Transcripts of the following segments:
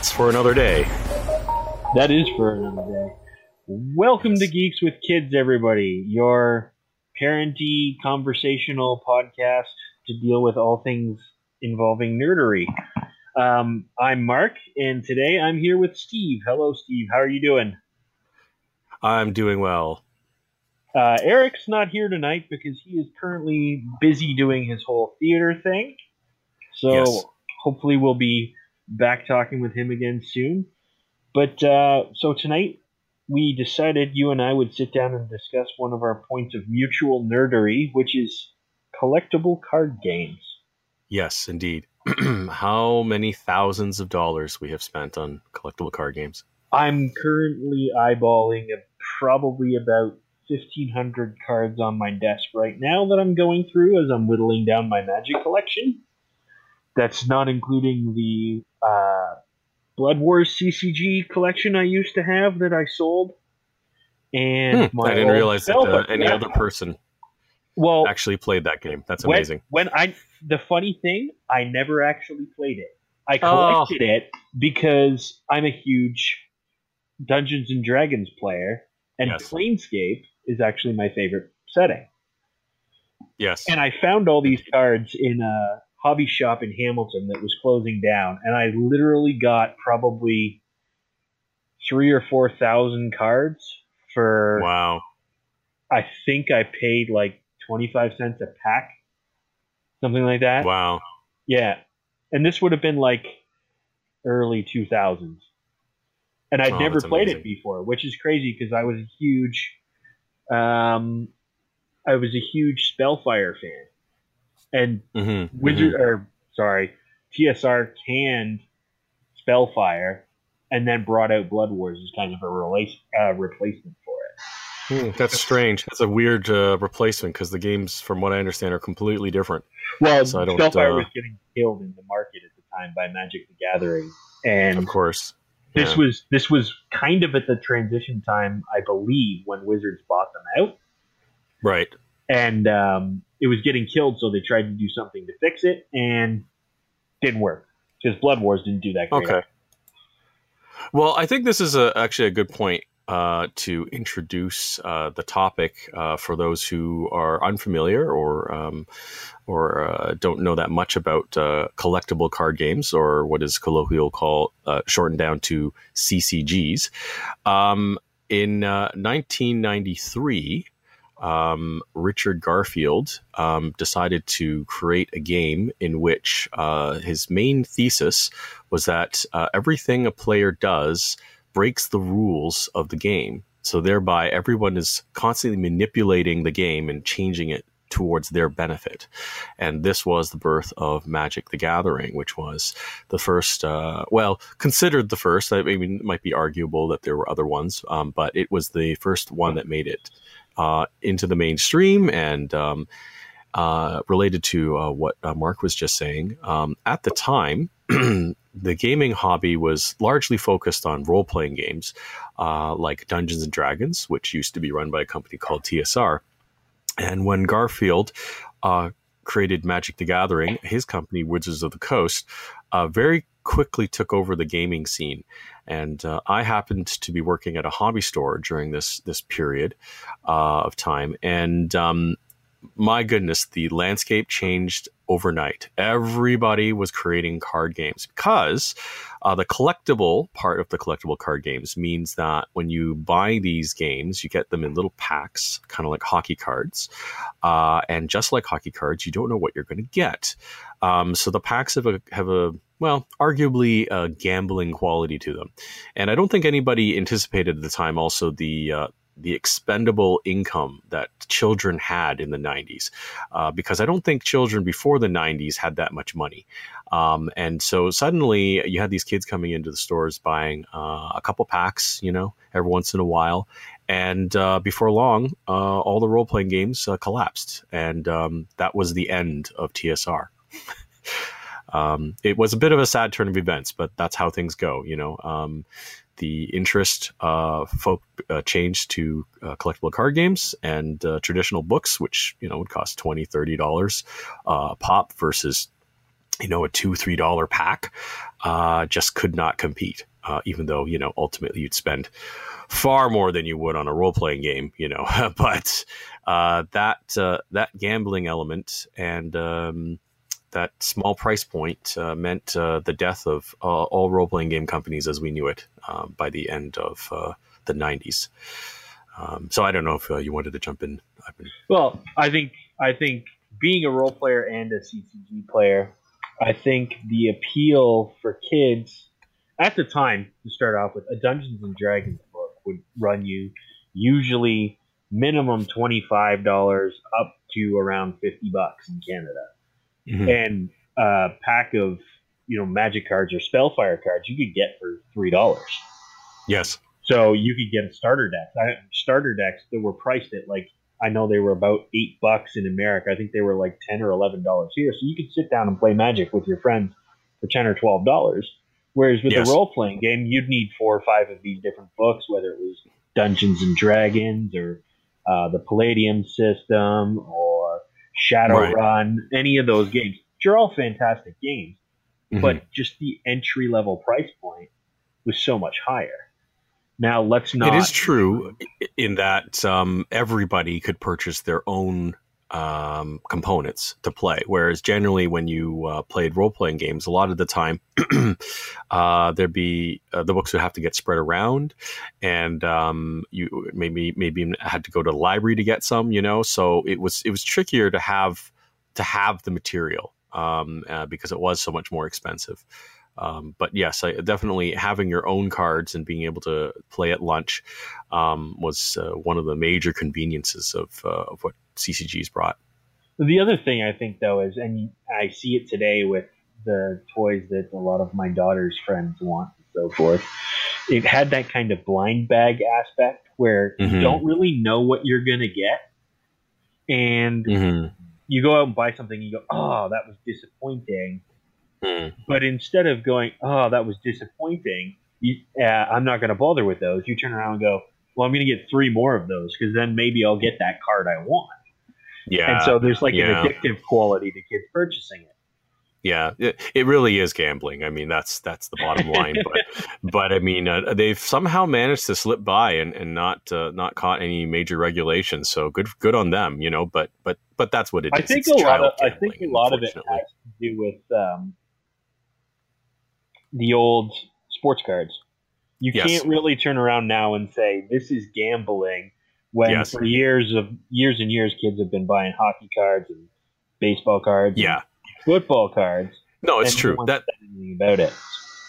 that's for another day. That is for another day. Welcome to Geeks with Kids, everybody. Your parenty conversational podcast to deal with all things involving nerdery. Um, I'm Mark, and today I'm here with Steve. Hello, Steve. How are you doing? I'm doing well. Uh, Eric's not here tonight because he is currently busy doing his whole theater thing. So Yes. hopefully we'll be back talking with him again soon. But uh, so tonight we decided you and I would sit down and discuss one of our points of mutual nerdery, which is collectible card games. Yes, indeed. How many thousands of dollars we have spent on collectible card games? I'm currently eyeballing a, probably about 1,500 cards on my desk right now that I'm going through as I'm whittling down my Magic collection. That's not including the uh, Blood Wars CCG collection I used to have that I sold. And Hmm, my I didn't realize that uh, any Yeah. other person well, actually played that game. That's amazing. When I the funny thing, I never actually played it. I Oh. collected it because I'm a huge Dungeons and Dragons player, and Yes. Planescape is actually my favorite setting. Yes. And I found all these cards in a hobby shop in Hamilton that was closing down, and I literally got probably three or four thousand cards for. wow. I think I paid like twenty five cents a pack, something like that. Wow. Yeah, and this would have been like early two thousands, and I'd Oh, never played it before, which is crazy because I was a huge, um, I was a huge Spellfire fan, and Mm-hmm. Wizard or sorry, TSR canned Spellfire, and then brought out Blood Wars as kind of a uh, replacement for it. Hmm, that's strange. That's a weird uh, replacement because the games, from what I understand, are completely different. Well, So I don't, Spellfire uh, was getting killed in the market at the time by Magic the Gathering, and Of course. This Yeah. was this was kind of at the transition time, I believe, when Wizards bought them out, Right. and um, it was getting killed. So they tried to do something to fix it, and didn't work because Blood Wars didn't do that great. Okay. Well, I think this is a, actually a good point uh, to introduce uh, the topic uh, for those who are unfamiliar or um, or uh, don't know that much about uh, collectible card games, or what is colloquial called uh, shortened down to CCGs. Um, in uh, 1993. Um, Richard Garfield um, decided to create a game in which uh, his main thesis was that uh, everything a player does breaks the rules of the game. So thereby, everyone is constantly manipulating the game and changing it towards their benefit. And this was the birth of Magic the Gathering, which was the first, uh, well, considered the first. I mean, it might be arguable that there were other ones, um, but it was the first one that made it uh, into the mainstream and um, uh, related to uh, what uh, Mark was just saying. Um, at the time, the gaming hobby was largely focused on role playing games uh, like Dungeons and Dragons, which used to be run by a company called TSR. And when Garfield uh, created Magic the Gathering, his company, Wizards of the Coast, very quickly took over the gaming scene. And uh, I happened to be working at a hobby store during this this period uh, of time, and um, my goodness, the landscape changed overnight. Everybody was creating card games because uh, the collectible part of the collectible card games means that when you buy these games, you get them in little packs, kind of like hockey cards. Uh, and just like hockey cards, you don't know what you're going to get. Um, so the packs have a have a well, arguably a gambling quality to them, and I don't think anybody anticipated at the time also the uh, the expendable income that children had in the 90s uh, because i don't think children before the 90s had that much money. Um, and so suddenly you had these kids coming into the stores buying uh, a couple packs you know every once in a while. And uh, before long uh, all the role-playing games uh, collapsed. And um, that was the end of tsr um, it was a bit of a sad turn of events but that's how things go you know um, the interest uh, folk uh, changed to uh, collectible card games and uh, traditional books, which you know would cost 20 30 dollars uh, pop versus you know, a two, three dollar pack, uh, just could not compete. Uh, even though, you know, ultimately you'd spend far more than you would on a role playing game, you know, but, uh, that, uh, that gambling element and, um, that small price point uh, meant uh, the death of uh, all role playing game companies as we knew it um, by the end of uh, the 90s. Um, so I don't know if uh, you wanted to jump in. Well, I think I think being a role player and a CCG player, I think the appeal for kids at the time to start off with a Dungeons and Dragons book would run you usually minimum twenty five dollars up to around fifty bucks in Canada, mm-hmm. and a pack of you know magic cards or spellfire cards you could get for three dollars. Yes. So you could get a starter deck. Starter decks that were priced at like I know they were about eight bucks in America. I think they were like ten or eleven dollars here. So you could sit down and play Magic with your friends for ten or twelve dollars. Whereas with yes. a role playing game, you'd need four or five of these different books, whether it was Dungeons and Dragons or uh, the Palladium system or Shadowrun, right. any of those games. Which are all fantastic games, mm-hmm. but just the entry level price point was so much higher. Now let's not. It is true in that um, everybody could purchase their own um, components to play. Whereas generally, when you uh, played role playing games, a lot of the time uh, there'd be uh, the books would have to get spread around, and um, you maybe maybe had to go to the library to get some. You know, so it was it was trickier to have to have the material um, uh, because it was so much more expensive. Um, but yes, I, definitely having your own cards and being able to play at lunch um, was uh, one of the major conveniences of, uh, of what CCGs brought. The other thing I think, though, is, and I see it today with the toys that a lot of my daughter's friends want and so forth, it had that kind of blind bag aspect where mm-hmm. you don't really know what you're going to get. And mm-hmm. you go out and buy something, and you go, oh, that was disappointing Mm. But instead of going, oh, that was disappointing, you, uh, I'm not going to bother with those, you turn around and go, well, I'm going to get three more of those because then maybe I'll get that card I want. Yeah. And so there's like yeah. an addictive quality to kids purchasing it. Yeah, it, it really is gambling. I mean, that's that's the bottom line. but but I mean, uh, they've somehow managed to slip by and, and not uh, not caught any major regulations. So good good on them, you know. But but but that's what it I is. Think it's a lot of, I think a lot of it has to do with um, the old sports cards. You yes. can't really turn around now and say this is gambling when yes. for years of years and years kids have been buying hockey cards and baseball cards, yeah, football cards. No, it's true. That about it.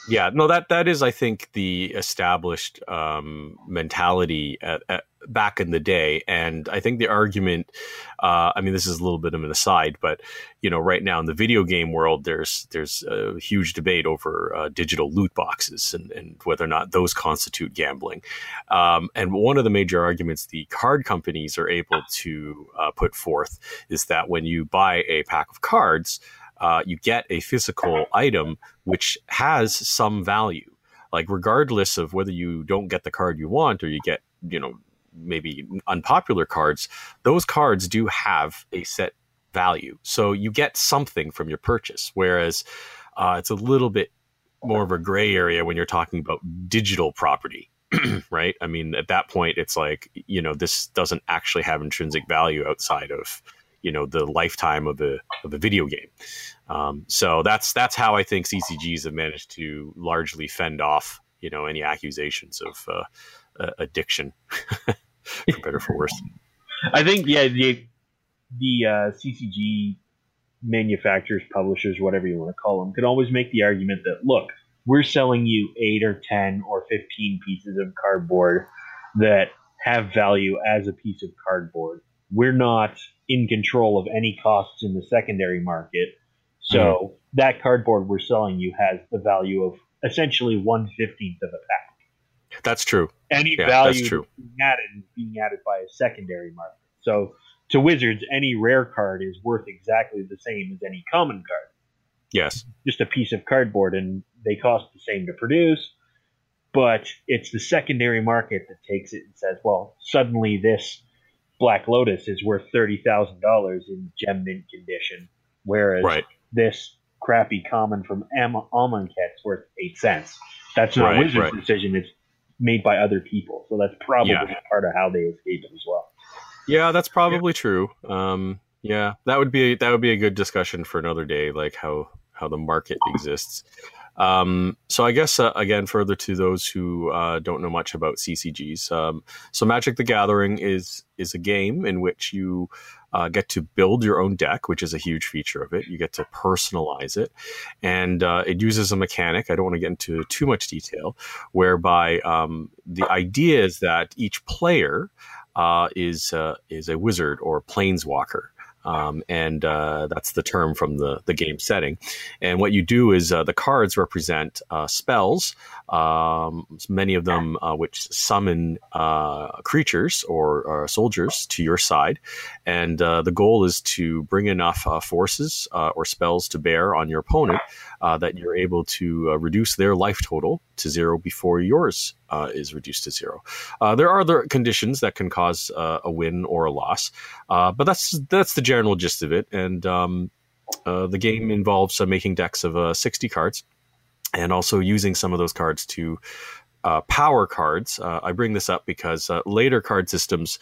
Yeah, no that that is I think the established um, mentality at, at, back in the day. And I think the argument, uh, I mean, this is a little bit of an aside, but you know, right now in the video game world, there's there's a huge debate over uh, digital loot boxes and, and, whether or not those constitute gambling. Um, and one of the major arguments the card companies are able to uh, put forth is that when you buy a pack of cards, uh, you get a physical item which has some value like regardless of whether you don't get the card you want or you get you know maybe unpopular cards, those cards do have a set value. So you get something from your purchase. Whereas uh, it's a little bit more of a gray area when you're talking about digital property. right? I mean, at that point, it's like, you know, this doesn't actually have intrinsic value outside of, you know, the lifetime of a, of a video game. Um, so that's, that's how I think CCGs have managed to largely fend off, you know, any accusations of, uh, uh, addiction, for better for worse. I think yeah, the the uh, CCG manufacturers, publishers, whatever you want to call them, could always make the argument that look, we're selling you eight or ten or fifteen pieces of cardboard that have value as a piece of cardboard. We're not in control of any costs in the secondary market. So mm-hmm. that cardboard we're selling you has the value of essentially one fifteenth of a pack. That's true. Any yeah, value true. being added being added by a secondary market. So to Wizards, any rare card is worth exactly the same as any common card. Yes. Just a piece of cardboard, and they cost the same to produce. But it's the secondary market that takes it and says, well, suddenly this Black Lotus is worth thirty thousand dollars in gem mint condition, whereas right. this crappy common from Am- Amonkhet's worth eight cents. That's not Right, Wizard's right. decision. It's made by other people, so that's probably Yeah. part of how they escape it as well. Yeah, that's probably true. Um, yeah, that would be that would be a good discussion for another day, like how how the market exists. Um, so I guess uh, again, further to those who uh, don't know much about CCGs, um, so Magic: The Gathering is is a game in which you uh, get to build your own deck, which is a huge feature of it. You get to personalize it, and uh, it uses a mechanic. I don't want to get into too much detail, whereby um, the idea is that each player uh, is uh, is a wizard or planeswalker. Um, and uh, that's the term from the, the game setting. And what you do is uh, the cards represent uh, spells, um, many of them uh, which summon uh, creatures or, or soldiers to your side. And uh, the goal is to bring enough uh, forces uh, or spells to bear on your opponent uh, that you're able to uh, reduce their life total to zero before yours uh, is reduced to zero. Uh, there are other conditions that can cause uh, a win or a loss, uh, but that's that's the general gist of it. And um, uh, the game involves making decks of uh, 60 cards and also using some of those cards to power cards. I bring this up because later card systems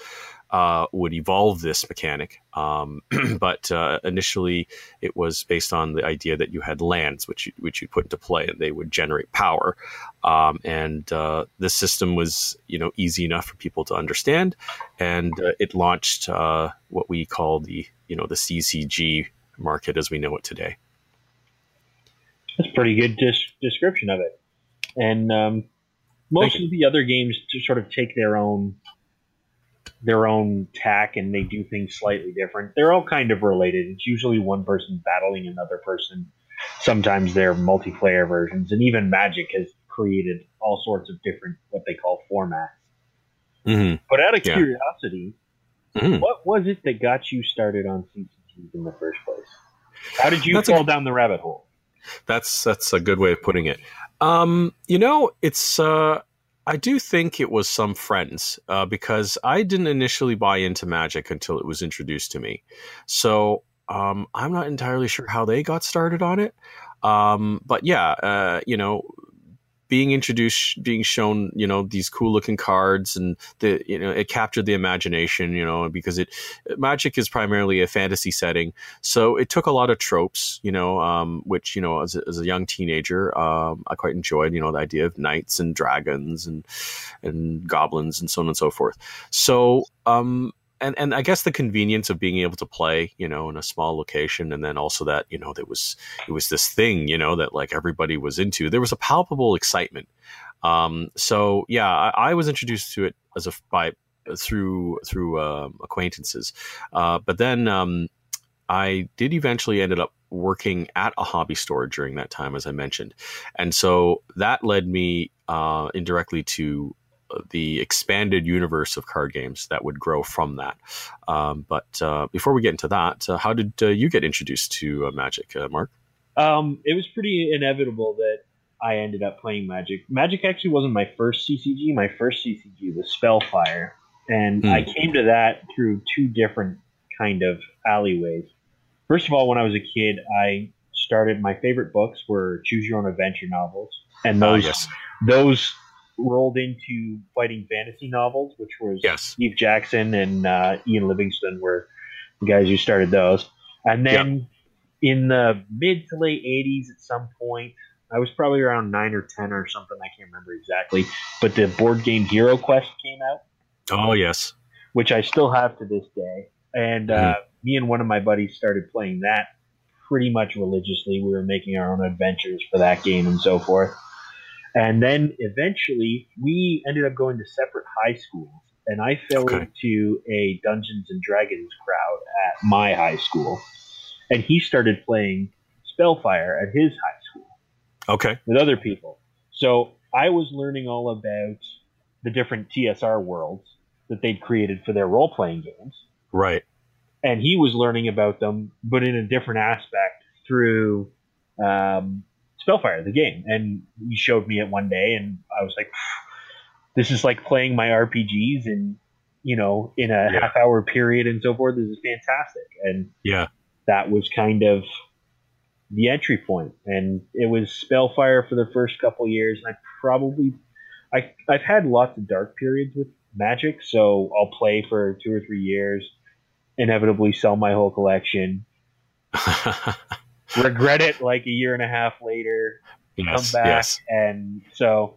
uh, would evolve this mechanic, um, but uh, initially it was based on the idea that you had lands which you, which you put into play and they would generate power. Um, and uh, this system was you know easy enough for people to understand, and uh, it launched uh, what we call the you know the CCG market as we know it today. That's a pretty good dis- description of it. And um, most of the other games to sort of take their own their own tack and they do things slightly different. They're all kind of related. It's usually one person battling another person. Sometimes they're multiplayer versions, and even Magic has created all sorts of different what they call formats. hmm But out of Yeah. curiosity, Mhm. what was it that got you started on CCGs in the first place? How did you That's a- fall down the rabbit hole? That's that's a good way of putting it. Um, you know, it's uh, I do think it was some friends uh, because I didn't initially buy into Magic until it was introduced to me. So um, I'm not entirely sure how they got started on it. Um, but yeah, uh, you know, being introduced, being shown, you know, these cool looking cards and the, you know, it captured the imagination, you know, because it, Magic is primarily a fantasy setting. So it took a lot of tropes, you know, um, which, you know, as a, as a young teenager, um, I quite enjoyed, you know, the idea of knights and dragons and, and goblins and so on and so forth. So, um, and, and I guess the convenience of being able to play, you know, in a small location, and then also that, you know, there was it was this thing, you know, that like everybody was into. There was a palpable excitement. Um, so yeah, I, I was introduced to it as a by through through um acquaintances, uh, but then um, I did eventually ended up working at a hobby store during that time, as I mentioned, and so that led me uh, indirectly to the expanded universe of card games that would grow from that. Um, but uh, before we get into that, uh, how did uh, you get introduced to uh, Magic, uh, Mark? Um, it was pretty inevitable that I ended up playing Magic. Magic actually wasn't my first CCG. My first CCG was Spellfire, and Hmm. I came to that through two different kind of alleyways. First of all, when I was a kid, I started my favorite books were choose your own adventure novels, and Uh, those yes, those rolled into fighting fantasy novels, which was yes, Steve Jackson and uh, Ian Livingstone were the guys who started those. And then in the mid to late 80s, at some point, I was probably around 9 or 10 or something, I can't remember exactly, but the board game Hero Quest came out, oh yes, which I still have to this day. And uh, me and one of my buddies started playing that pretty much religiously. We were making our own adventures for that game and so forth. And then eventually, we ended up going to separate high schools, and I fell Okay. into a Dungeons and Dragons crowd at my high school, and he started playing Spellfire at his high school okay, with other people. So I was learning all about the different TSR worlds that they'd created for their role playing games, right, and he was learning about them, but in a different aspect through um, Spellfire, the game. And he showed me it one day, and I was like, "This is like playing my RPGs and you know, in a Yeah. half hour period and so forth. This is fantastic." And yeah, that was kind of the entry point, and it was Spellfire for the first couple years. And I probably, I I've had lots of dark periods with Magic, so I'll play for two or three years, inevitably sell my whole collection, regret it like a year and a half later, yes, come back, yes. and so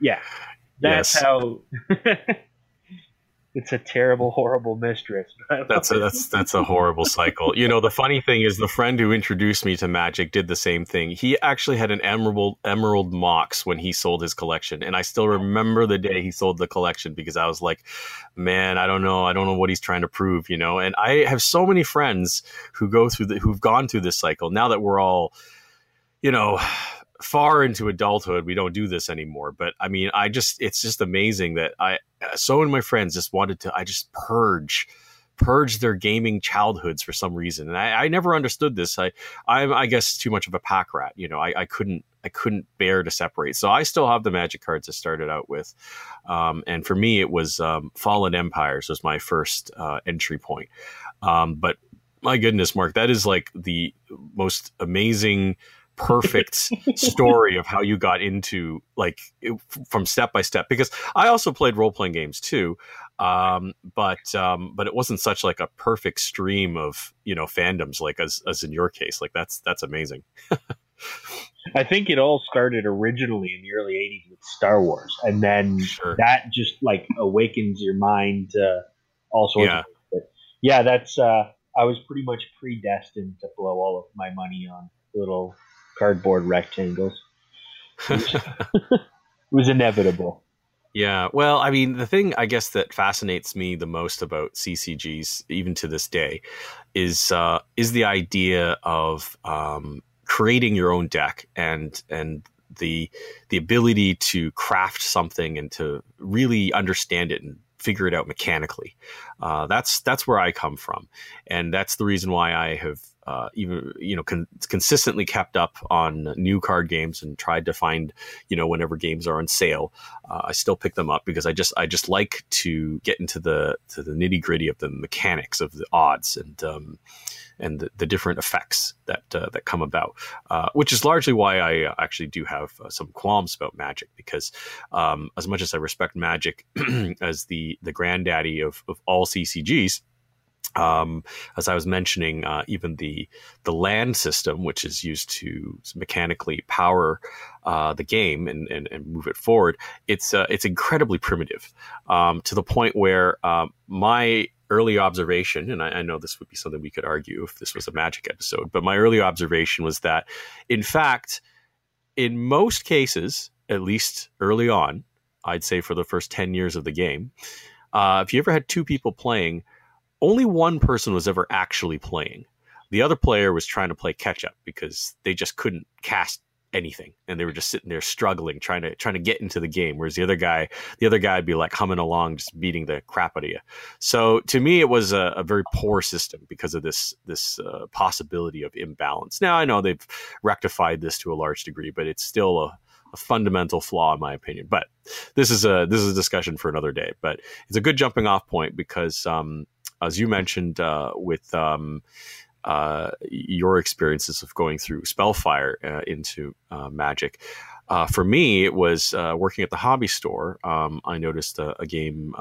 yeah, that's Yes. how. it's a terrible, horrible mistress. That's a, that's that's a horrible cycle. You know, the funny thing is, the friend who introduced me to Magic did the same thing. He actually had an emerald emerald mox when he sold his collection, and I still remember the day he sold the collection because I was like, "Man, I don't know, I don't know what he's trying to prove," you know. And I have so many friends who go through the who've gone through this cycle. Now that we're all, you know. Far into adulthood, we don't do this anymore. But I mean, I just, it's just amazing that I, so of my friends just wanted to, I just purge purge their gaming childhoods for some reason. And I, I never understood this. I, I'm, I guess, too much of a pack rat. You know, I, I couldn't, I couldn't bear to separate. So I still have the Magic cards I started out with, um, and for me, it was um, Fallen Empires was my first uh, entry point. Um, but my goodness, Mark, that is like the most amazing. Perfect story of how you got into like it- from step by step because i also played role-playing games too um, but um, but it wasn't such like a perfect stream of you know fandoms like as as in your case. Like that's that's amazing. I think it all started originally in the early '80s with Star Wars, and then Sure. that just like awakens your mind to all sorts. Yeah. Of but yeah, that's. Uh, I was pretty much predestined to blow all of my money on little cardboard rectangles. It was inevitable. Yeah, well, I mean, the thing I guess that fascinates me the most about CCGs, even to this day, is uh, is the idea of um, creating your own deck and and the the ability to craft something and to really understand it and figure it out mechanically. Uh, that's that's where I come from, and that's the reason why I have uh, even you know con- consistently kept up on new card games and tried to find you know whenever games are on sale uh, I still pick them up because I just I just like to get into the to the nitty gritty of the mechanics of the odds and um, and the, the different effects that uh, that come about, uh, which is largely why I actually do have uh, some qualms about Magic because um, as much as I respect Magic as the the granddaddy of, of all CCGs. Um, as I was mentioning, uh, even the the land system, which is used to mechanically power uh, the game and, and, and move it forward, it's uh, it's incredibly primitive. Um, to the point where um, my early observation, and I, I know this would be something we could argue if this was a magic episode, but my early observation was that, in fact, in most cases, at least early on, I'd say for the first ten years of the game, uh, if you ever had two people playing, only one person was ever actually playing. The other player was trying to play catch up because they just couldn't cast anything. And they were just sitting there struggling trying to trying to get into the game. Whereas the other guy the other guy would be like humming along just beating the crap out of you. So to me it was a, a very poor system because of this this uh, possibility of imbalance. Now i know they've rectified this to a large degree but it's still a, a fundamental flaw in my opinion. But this is a this is a discussion for another day. But it's a good jumping off point because um as you mentioned uh, with um, uh, your experiences of going through Spellfire uh, into uh, Magic. Uh, for me, it was uh, working at the hobby store. Um, I noticed a, a game,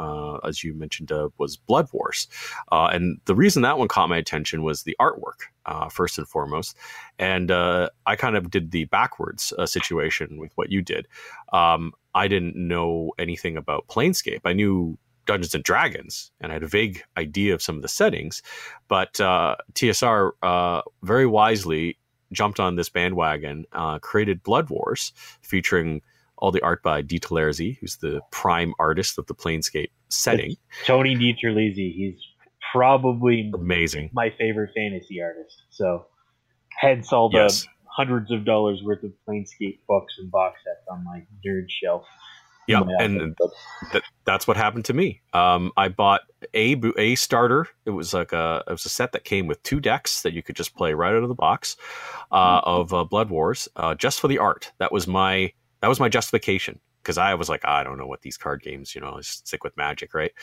as you mentioned, was Blood Wars, and the reason that one caught my attention was the artwork first and foremost. And I kind of did the backwards situation with what you did. Um, I didn't know anything about Planescape. I knew Dungeons and Dragons, and I had a vague idea of some of the settings. But uh, TSR uh, very wisely jumped on this bandwagon, uh, created Blood Wars, featuring all the art by DiTerlizzi, who's the prime artist of the Planescape setting. Tony DiTerlizzi, he's probably Amazing. my favorite fantasy artist. So, hence all the Yes. hundreds of dollars worth of Planescape books and box sets on my nerd shelf. Yeah, and that's what happened to me. Um, I bought a a starter. It was like a it was a set that came with two decks that you could just play right out of the box uh, of uh, Blood Wars, uh, just for the art. That was my that was my justification because I was like, I don't know what these card games, you know, I stick with Magic, right?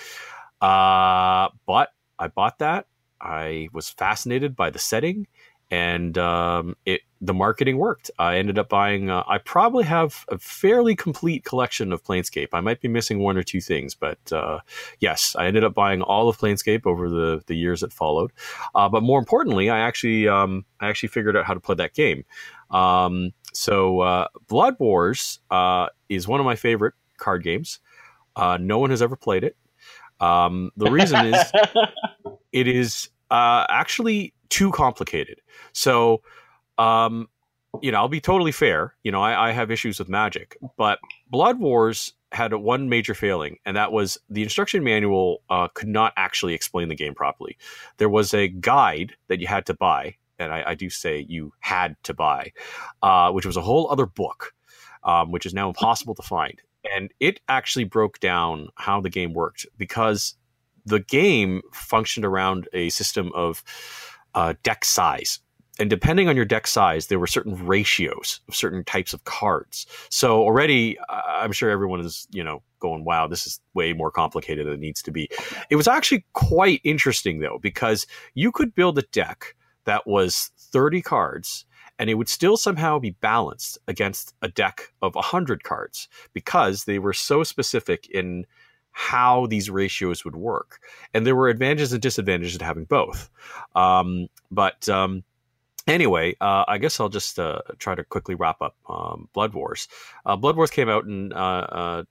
Uh, but I bought that. I was fascinated by the setting, and um, it the marketing worked. I ended up buying. Uh, I probably have a fairly complete collection of Planescape. I might be missing one or two things, but uh, yes, I ended up buying all of Planescape over the the years that followed. Uh, but more importantly, I actually um, I actually figured out how to play that game. Um, so uh, Blood Wars uh, is one of my favorite card games. Uh, no one has ever played it. Um, the reason is it is actually too complicated. So, um, you know, I'll be totally fair. You know, I, I have issues with magic, but Blood Wars had one major failing, and that was the instruction manual uh, could not actually explain the game properly. There was a guide that you had to buy, and I, I do say you had to buy, uh, which was a whole other book, um, which is now impossible to find. And it actually broke down how the game worked because the game functioned around a system of uh, deck size. And depending on your deck size, there were certain ratios of certain types of cards. So already, I'm sure everyone is, you know, going, wow, this is way more complicated than it needs to be. It was actually quite interesting, though, because you could build a deck that was 30 cards and it would still somehow be balanced against a deck of 100 cards because they were so specific in how these ratios would work. And there were advantages and disadvantages to having both. Um, but um, anyway, uh, I guess I'll just uh, try to quickly wrap up um, Blood Wars. Uh, Blood Wars came out in uh, uh,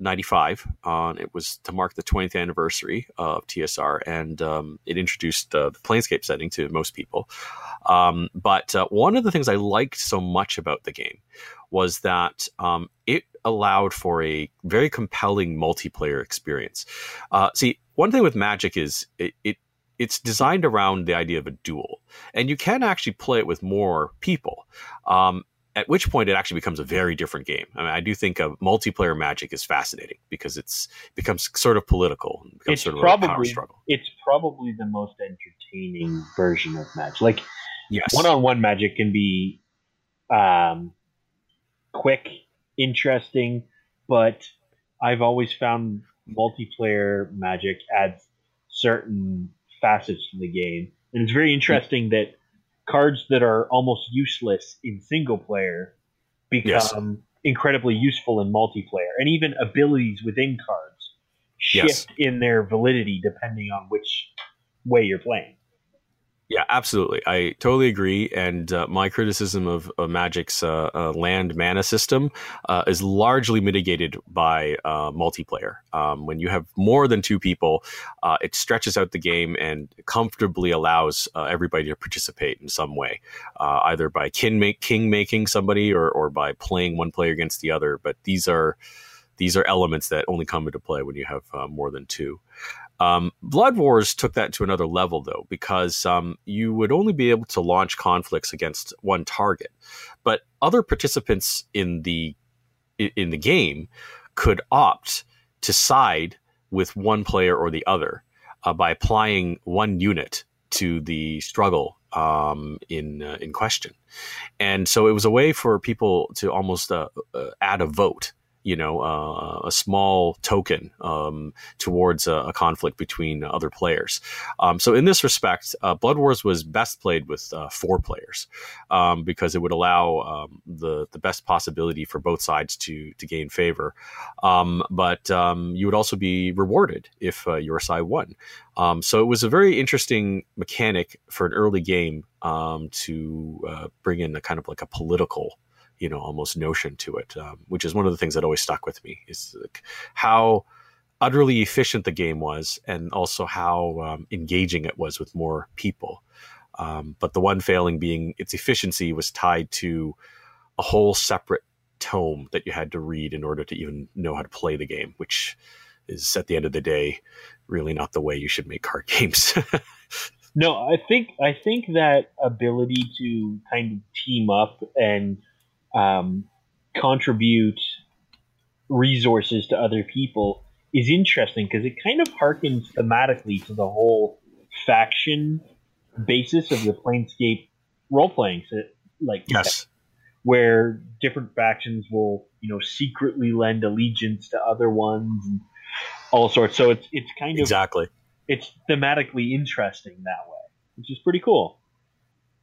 95. Uh, it was to mark the 20th anniversary of TSR, and um, it introduced uh, the Planescape setting to most people. Um, but uh, one of the things I liked so much about the game was that um, it allowed for a very compelling multiplayer experience. Uh, see, one thing with Magic is it, it it's designed around the idea of a duel, and you can actually play it with more people. Um, at which point it actually becomes a very different game. I mean, I do think of multiplayer Magic is fascinating because it's becomes sort of political. It becomes it's sort of probably, a power struggle. It's probably the most entertaining version of Magic. Like yes, one-on-one Magic can be um, quick interesting, but I've always found multiplayer Magic adds certain facets to the game, and it's very interesting that cards that are almost useless in single player become Yes. incredibly useful in multiplayer, and even abilities within cards shift Yes. in their validity depending on which way you're playing. Yeah, absolutely. I totally agree. And uh, my criticism of, of Magic's uh, uh, land mana system uh, is largely mitigated by uh, multiplayer. Um, when you have more than two people, uh, it stretches out the game and comfortably allows everybody to participate in some way, either by kin make, king making somebody or, or by playing one player against the other. But these are these are elements that only come into play when you have more than two. Um, Blood Wars took that to another level, though, because um, you would only be able to launch conflicts against one target, but other participants in the in the game could opt to side with one player or the other uh, by applying one unit to the struggle um, in uh, in question, and so it was a way for people to almost uh, uh, add a vote you know, uh, a small token um, towards a, a conflict between other players. Um, so, in this respect, uh, Blood Wars was best played with uh, four players um, because it would allow um, the the best possibility for both sides to to gain favor. Um, but um, you would also be rewarded if uh, your side won. So it was a very interesting mechanic for an early game to uh, bring in a kind of like a political you know almost notion to it um, which is one of the things that always stuck with me is like how utterly efficient the game was and also how um, engaging it was with more people. Um, but the one failing being its efficiency was tied to a whole separate tome that you had to read in order to even know how to play the game which is at the end of the day really not the way you should make card games. No, I think I think that ability to kind of team up and um, contribute resources to other people is interesting because it kind of harkens thematically to the whole faction basis of the Planescape role playing. So, like yes where different factions will you know secretly lend allegiance to other ones and all sorts. So it's it's kind of exactly it's thematically interesting that way, which is pretty cool.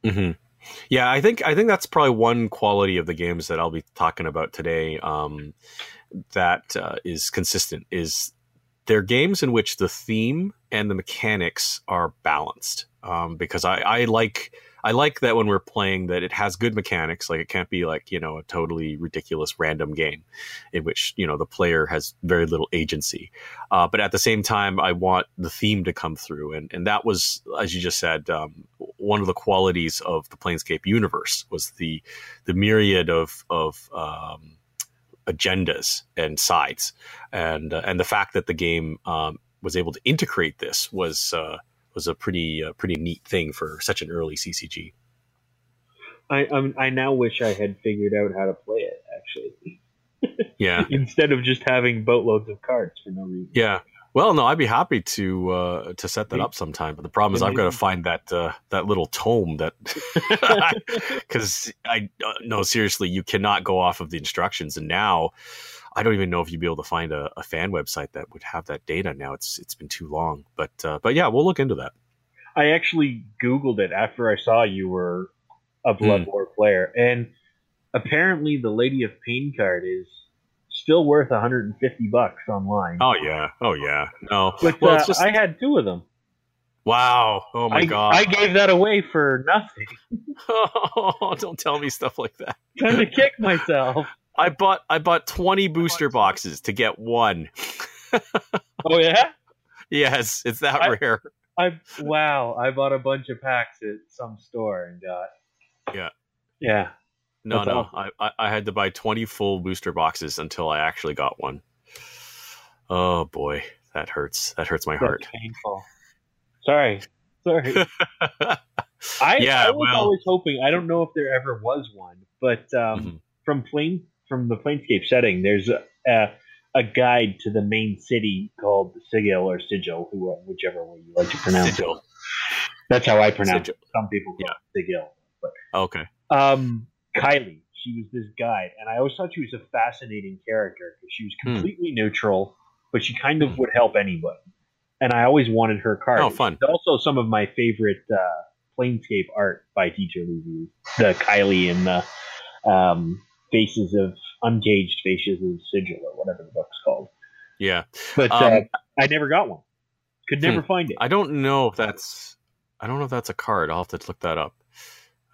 hmm Yeah, I think I think that's probably one quality of the games that I'll be talking about today. Um, that uh, is consistent is they're games in which the theme and the mechanics are balanced. Um, because I, I like I like that when we're playing that it has good mechanics. Like it can't be like you know a totally ridiculous random game in which you know the player has very little agency. Uh, but at the same time, I want the theme to come through, and and that was as you just said um, one of the qualities of the Planescape universe was the the myriad of of um, agendas and sides, and uh, and the fact that the game um, was able to integrate this was uh, was a pretty uh, pretty neat thing for such an early CCG. I um, I now wish I had figured out how to play it. Actually, Yeah, instead of just having boatloads of cards for no reason. yeah. Well, no, I'd be happy to uh, to set that up sometime. But the problem is, I've got to find that uh, that little tome that because I uh, no seriously, you cannot go off of the instructions. And now, I don't even know if you'd be able to find a, a fan website that would have that data. Now it's it's been too long. But uh, but yeah, we'll look into that. I actually Googled it after I saw you were a Blood War player, and apparently the Lady of Pain card is still worth 150 bucks online. Oh yeah, oh yeah. No, but well, uh, it's just I had two of them. wow. Oh my I, god. I gave that away for nothing. oh, don't tell me stuff like that. Time to kick myself. I bought I bought twenty booster boxes to get one. Oh yeah. yes, it's that I- rare. I wow! I bought a bunch of packs at some store and got Yeah. yeah. No, That's no, awesome. I, I I had to buy twenty full booster boxes until I actually got one. Oh boy, that hurts. That hurts my heart. Painful. Sorry, sorry. I, Yeah, I was well- always hoping. I don't know if there ever was one, but um, Mhm. from plane from the Planescape setting, there's a, a a guide to the main city called Sigil or Sigil, who whichever way you like to pronounce it. That's how I pronounce Sigil. it. Some people call it Sigil. Okay. Um, Kylie, she was this guide, and I always thought she was a fascinating character because she was Hmm. completely neutral, but she kind of Hmm. would help anybody. And I always wanted her card. Oh, fun. It's also some of my favorite uh, Planescape art by DiTerlizzi. The Kylie and the um, faces of uncaged faces of sigil or whatever the book's called. Yeah. But Um, uh, I never got one. Could never find it. I don't know if that's I don't know if that's a card. I'll have to look that up.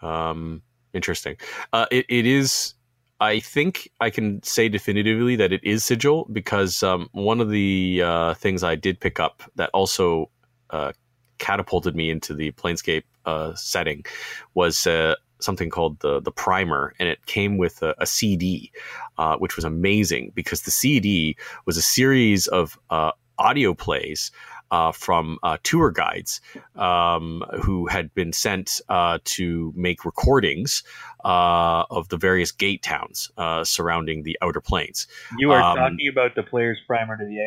Um, interesting. Uh, it, it is. I think I can say definitively that it is sigil because um, one of the uh, things I did pick up that also uh, catapulted me into the Planescape uh, setting was uh, something called the the primer, and it came with a, a CD, uh, which was amazing because the CD was a series of uh, audio plays uh, from uh, tour guides um, who had been sent uh, to make recordings uh, of the various gate towns uh, surrounding the outer planes. You are um, talking about the player's primer to the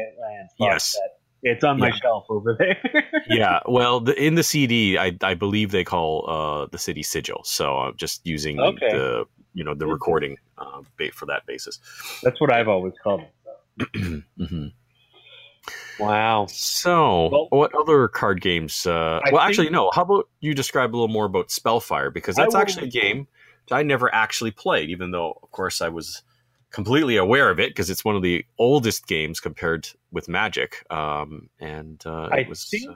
box Yes. set. It's on my Yeah. shelf over there. yeah, well, the, in the CD, I, I believe they call uh, the city sigil. So I'm just using Okay. the you know the recording uh, for that basis. That's what I've always called it. so. hmm Wow. So, Well- what other card games? Uh, well, actually, no. How about you describe a little more about Spellfire because that's actually a game I never actually played, even though, of course, I was completely aware of it because it's one of the oldest games compared with Magic. Um, and uh, I it was think- uh,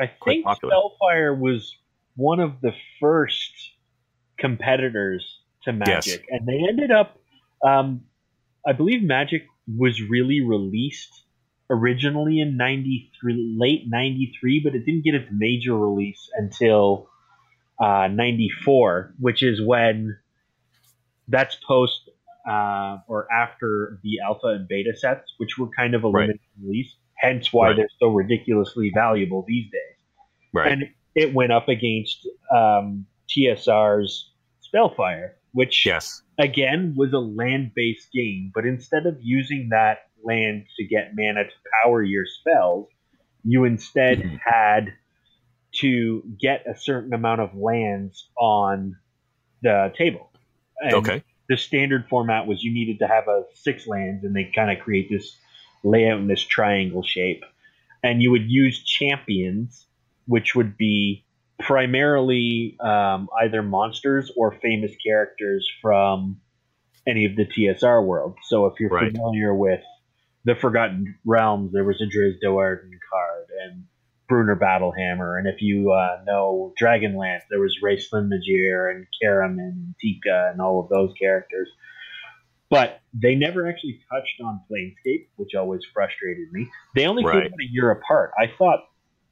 I think popular. Spellfire was one of the first competitors to Yes. Magic, and they ended up. Um, I believe Magic was really released originally in '93, late '93, but it didn't get its major release until uh, '94, which is when that's post uh, or after the alpha and beta sets, which were kind of a Right. limited release. Hence, why Right. they're so ridiculously valuable these days. right. And it went up against um, TSR's Spellfire, which yes. again was a land-based game, but instead of using that land to get mana to power your spells, you instead Mhm. had to get a certain amount of lands on the table. And okay. The standard format was you needed to have a six lands, and they kind of create this layout in this triangle shape, and you would use champions, which would be primarily um, either monsters or famous characters from any of the TSR world. So if you're Right. familiar with the Forgotten Realms, there was a Drizzt Do'Urden card and Bruenor Battlehammer, and if you uh, know Dragonlance, there was Raistlin Majere and Caramon and Tika and all of those characters. But they never actually touched on Planescape, which always frustrated me. They only came out a year apart. I thought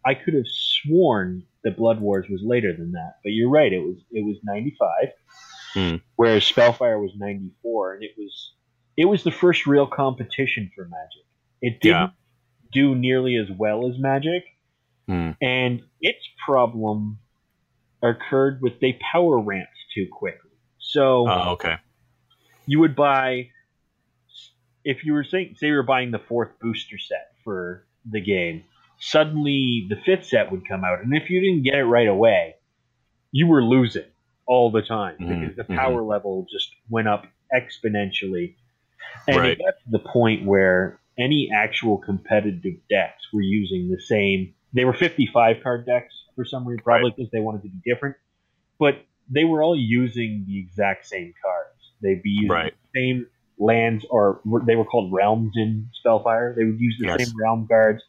I could have sworn that Blood Wars was later than that, but you're right. It was it was 95, Hmm. whereas Spellfire was 94, and it was it was the first real competition for Magic. It didn't Yeah. do nearly as well as Magic, Hmm. and its problem occurred with they power ramped too quickly. So Oh, okay. you would buy if you were saying say you were buying the fourth booster set for the game suddenly the fifth set would come out and if you didn't get it right away you were losing all the time Mhm, because the mhm. power level just went up exponentially and Right. it got to the point where any actual competitive decks were using the same they were 55 card decks for some reason probably because they wanted to be different but they were all using the exact same cards they'd be using Right. the same lands or they were called realms in spellfire they would use the Yes. same realm cards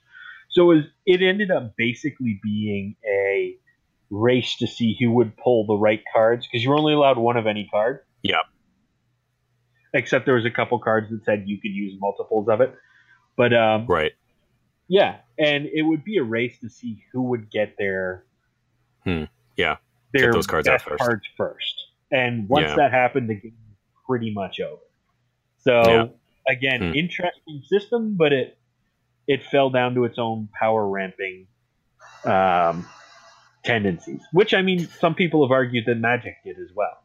so it, was, it ended up basically being a race to see who would pull the right cards because you were only allowed one of any card Yep. except there was a couple cards that said you could use multiples of it but um, Right. Yeah, and it would be a race to see who would get their Hmm, yeah. their Get those cards out best first. cards first. And once Yeah. that happened, the game was pretty much over. So Yeah. again, Hmm. interesting system, but it it fell down to its own power ramping um, tendencies. Which I mean, some people have argued that Magic did as well.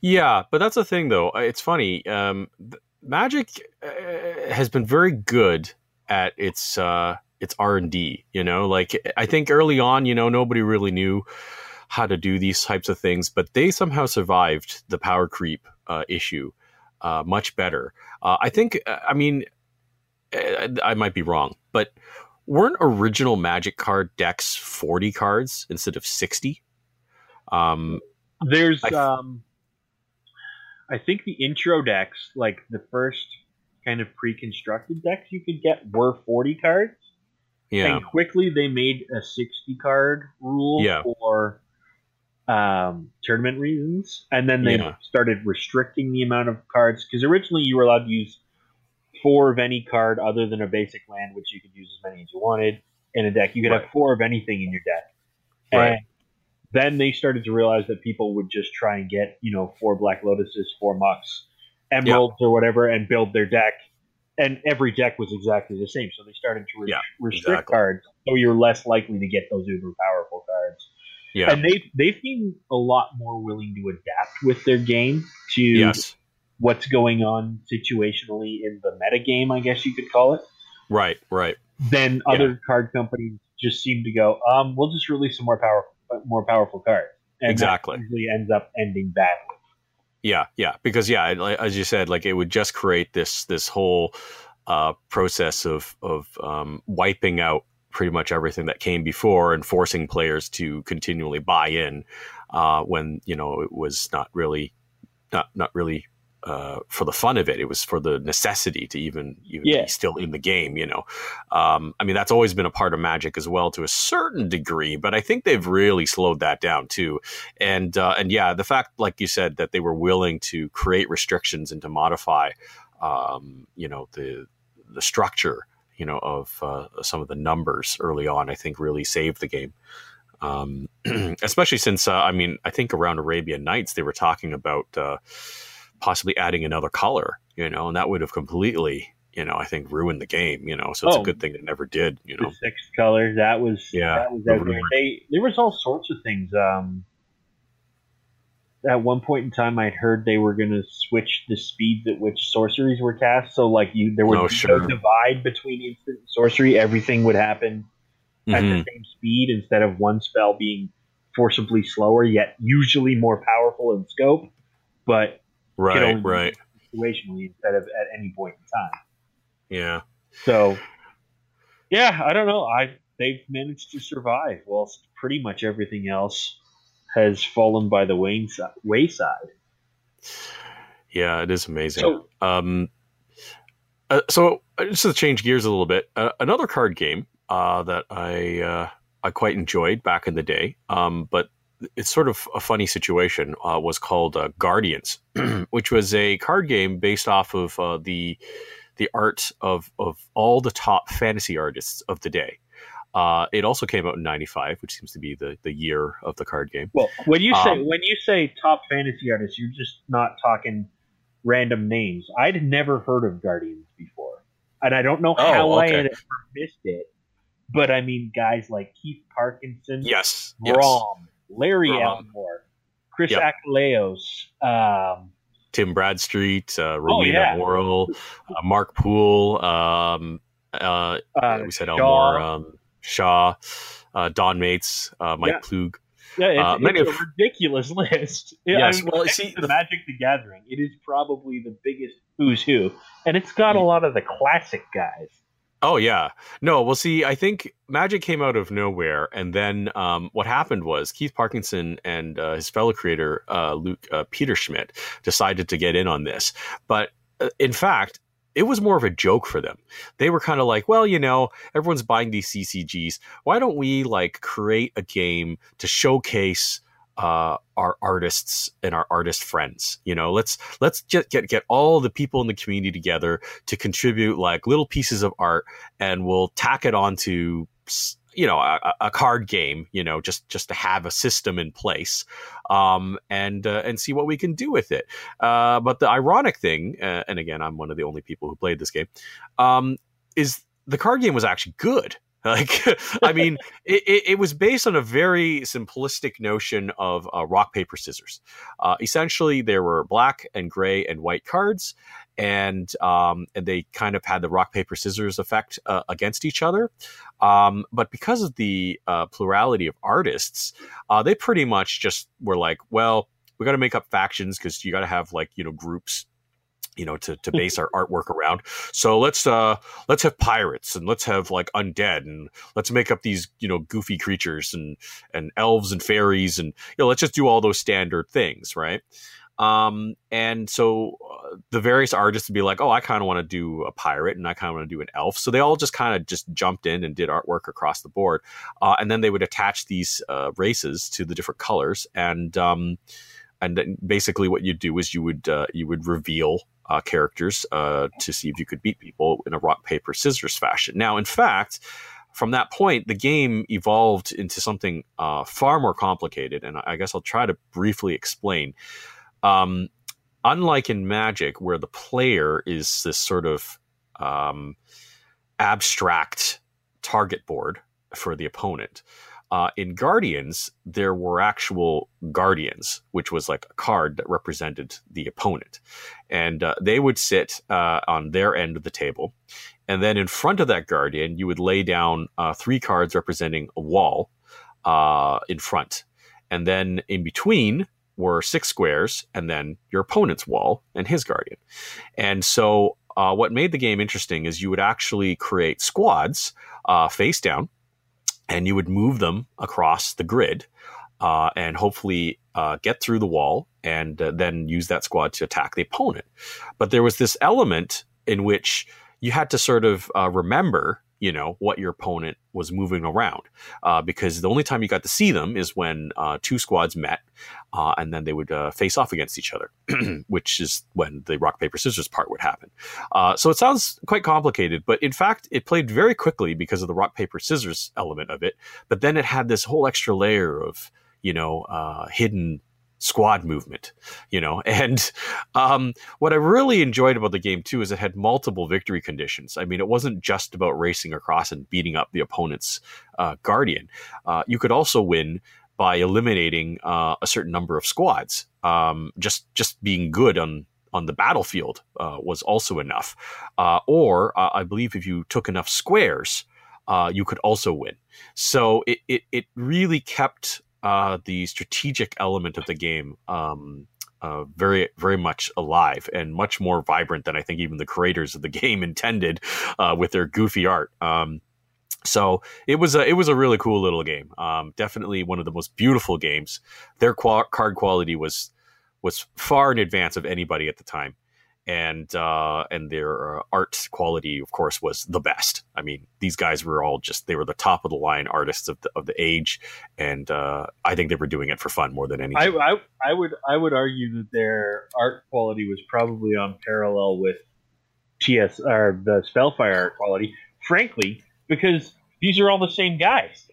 Yeah, but that's the thing, though. Uh, It's funny. Um, Magic uh, has been very good at its uh, its R and D. You know, like I think early on, you know, nobody really knew how to do these types of things, but they somehow survived the power creep uh, issue uh, much better. Uh, I think. uh, I mean, uh, I might be wrong, but weren't original Magic card decks forty cards instead of sixty? Um, There's, I- um, I think the intro decks, like the first kind of pre-constructed decks you could get, were 40 cards. yeah, And quickly they made a 60 card rule Yeah. for um, tournament reasons. And then they Yeah. started restricting the amount of cards because originally you were allowed to use four of any card other than a basic land, which you could use as many as you wanted in a deck. You could Right. have four of anything in your deck. Right. And then they started to realize that people would just try and get, you know, four Black Lotuses, four Mox, Emeralds, or whatever, and build their deck. And every deck was exactly the same. So they started to re- Yeah, restrict exactly. cards so you're less likely to get those uber powerful cards. yeah, And they they've been a lot more willing to adapt with their game to yes. what's going on situationally in the meta game, I guess you could call it. Right, right. Then Yeah. other card companies just seem to go, um, we'll just release some more power, more powerful cards. And Exactly. usually ends up ending badly. Yeah, yeah. Because yeah, as you said, like it would just create this this whole uh, process of of um, wiping out pretty much everything that came before and forcing players to continually buy in uh, when you know it was not really not not really uh, for the fun of it. It was for the necessity to even even Yeah. be still in the game. You know, um, I mean that's always been a part of Magic as well to a certain degree, but I think they've really slowed that down too. And uh, and yeah, the fact, like you said, that they were willing to create restrictions and to modify, um, you know, the the structure, you know, of uh, some of the numbers early on, I think really saved the game. Um, especially since, uh, I mean, I think around Arabian Nights they were talking about uh, possibly adding another color, you know, and that would have completely, you know, I think ruined the game, you know. So it's Oh. a good thing it never did, you know. six sixth color, that was Yeah, that was the out there. They there was all sorts of things. Um, at one point in time, I'd heard they were going to switch the speeds at which sorceries were cast. So, like you, there would Oh, be sure. no divide between instant sorcery. Everything would happen at Mhm. the same speed instead of one spell being forcibly slower, yet usually more powerful in scope, but Right, right. situationally instead of at any point in time. Yeah. So, yeah, I don't know. I they've managed to survive whilst pretty much everything else has fallen by the wayside. Yeah, it is amazing. So, um, uh, so uh, just to change gears a little bit, uh, another card game uh, that I uh, I quite enjoyed back in the day, um, but it's sort of a funny situation. Uh, was called Guardians, which was a card game based off of the the art of of all the top fantasy artists of the day. Uh, it also came out in '95, which seems to be the, the year of the card game. Well, when you say um, when you say top fantasy artists, you're just not talking random names. I'd never heard of Guardians before, and I don't know oh, how okay. I had missed it. But I mean, guys like Keith Parkinson, yes, Brom, yes. Larry. Elmore, Chris yep. um, Tim Bradstreet, uh, Rowena oh, yeah. uh, Mark Poole, um, uh, uh, we said Elmore, um, Shaw, uh, Don Maitz, uh, Mike yeah. Ploog. Yeah, it's, it's a of, ridiculous list. Yes, I mean, well, see, the Magic the Gathering, it is probably the biggest who's who, and it's got a lot of the classic guys. Oh yeah, no. Well, see, I think Magic came out of nowhere, and then um, what happened was Keith Parkinson and uh, his fellow creator uh, Luke uh, Peterschmidt decided to get in on this. But uh, in fact, it was more of a joke for them. They were kind of like, well, you know, everyone's buying these CCGs. Why don't we like create a game to showcase uh, our artists and our artist friends? You know, let's let's just get get all the people in the community together to contribute like little pieces of art, and we'll tack it onto you know a, a, card game you know just just to have a system in place um, and uh, and see what we can do with it uh, but the ironic thing uh, and again i'm one of the only people who played this game um, is the card game was actually good like i mean it, it, was based on a very simplistic notion of uh, rock paper scissors uh, essentially there were black and gray and white cards and um, and they kind of had the rock paper scissors effect uh, against each other. Um, but because of the uh, plurality of artists, uh, they pretty much just were like, well, we got to make up factions because you got to have like you know groups you know to, to base our artwork around so let's uh let's have pirates and let's have like undead and let's make up these you know goofy creatures and and elves and fairies and you know let's just do all those standard things right um, and so uh, the various artists would be like, oh, I kind of want to do a pirate and I kind of want to do an elf. So they all just kind of just jumped in and did artwork across the board. Uh, and then they would attach these uh, races to the different colors. And, um, and basically what you'd do is you would, uh, you would reveal uh, characters uh, to see if you could beat people in a rock, paper, scissors fashion. Now, in fact, from that point, the game evolved into something far more complicated. And I guess I'll try to briefly explain. Um, unlike in Magic, where the player is this sort of um, abstract target board for the opponent. Uh, in Guardians, there were actual guardians, which was like a card that represented the opponent. And uh, they would sit uh, on their end of the table. And then in front of that guardian, you would lay down uh, three cards representing a wall uh, in front. And then in between, were six squares and then your opponent's wall and his guardian. And so, uh, what made the game interesting is you would actually create squads uh, face down and you would move them across the grid uh, and hopefully uh, get through the wall and uh, then use that squad to attack the opponent. But there was this element in which you had to sort of uh, remember you know what your opponent was moving around. Uh, because the only time you got to see them is when uh, two squads met uh, and then they would uh, face off against each other which is when the rock paper scissors part would happen. Uh, so it sounds quite complicated but in fact it played very quickly because of the rock paper scissors element of it. But then it had this whole extra layer of you know uh, hidden squad movement, you know. And um, what I really enjoyed about the game too is it had multiple victory conditions. I mean, it wasn't just about racing across and beating up the opponent's uh, guardian. Uh, you could also win by eliminating uh, a certain number of squads. Um, just just being good on on the battlefield uh, was also enough. Uh, or uh, I believe if you took enough squares. you could also win. So it, it, it really kept uh, the strategic element of the game um, uh, very very much alive and much more vibrant than I think even the creators of the game intended uh, with their goofy art. Um, So it was a it was a really cool little game. Um, definitely one of the most beautiful games. Their qual- card quality was was far in advance of anybody at the time, and uh, and their uh, art quality, of course, was the best. I mean, these guys were all just they were the top of the line artists of the of the age, and uh, I think they were doing it for fun more than anything. I, I I would I would argue that their art quality was probably on parallel with TS or the Spellfire art quality. Frankly, because these are all the same guys.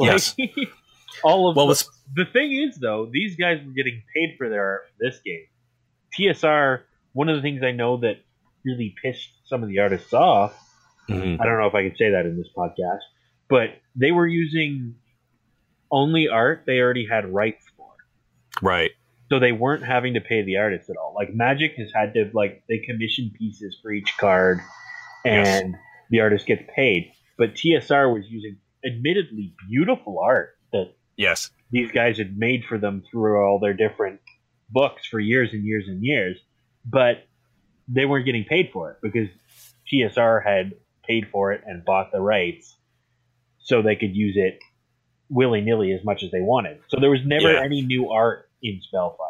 Yes. all of well, the, the thing is though, these guys were getting paid for their art for this game. TSR, one of the things I know that really pissed some of the artists off. Mhm. I don't know if I can say that in this podcast, but they were using only art they already had rights for. right, So they weren't having to pay the artists at all. Like Magic has had to like they commission pieces for each card and the artist gets paid. But TSR was using admittedly beautiful art that yes, these guys had made for them through all their different books for years and years and years, but they weren't getting paid for it because TSR had paid for it and bought the rights so they could use it willy nilly as much as they wanted. So there was never Yeah. any new art in Spellfire.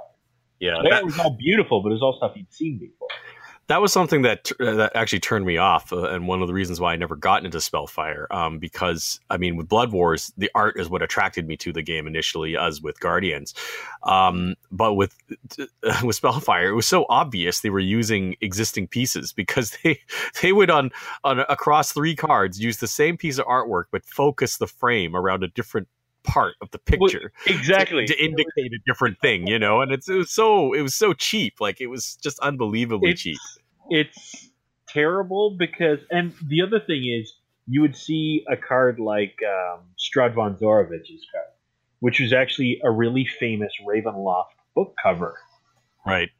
yeah. Yeah, that- it was all beautiful, but it was all stuff you'd seen before. That was something that uh, that actually turned me off, uh, and one of the reasons why I never got into Spellfire. Um, because I mean, with Blood Wars, the art is what attracted me to the game initially, as with Guardians. Um, but with with Spellfire, it was so obvious they were using existing pieces because they they would on on across three cards use the same piece of artwork but focus the frame around a different part of the picture Exactly. to, to indicate a different thing, you know. And it's it was so it was so cheap, like it was just unbelievably It's- cheap. it's terrible because, and the other thing is, you would see a card like um, Strahd von Zarovich's card, which was actually a really famous Ravenloft book cover. Right.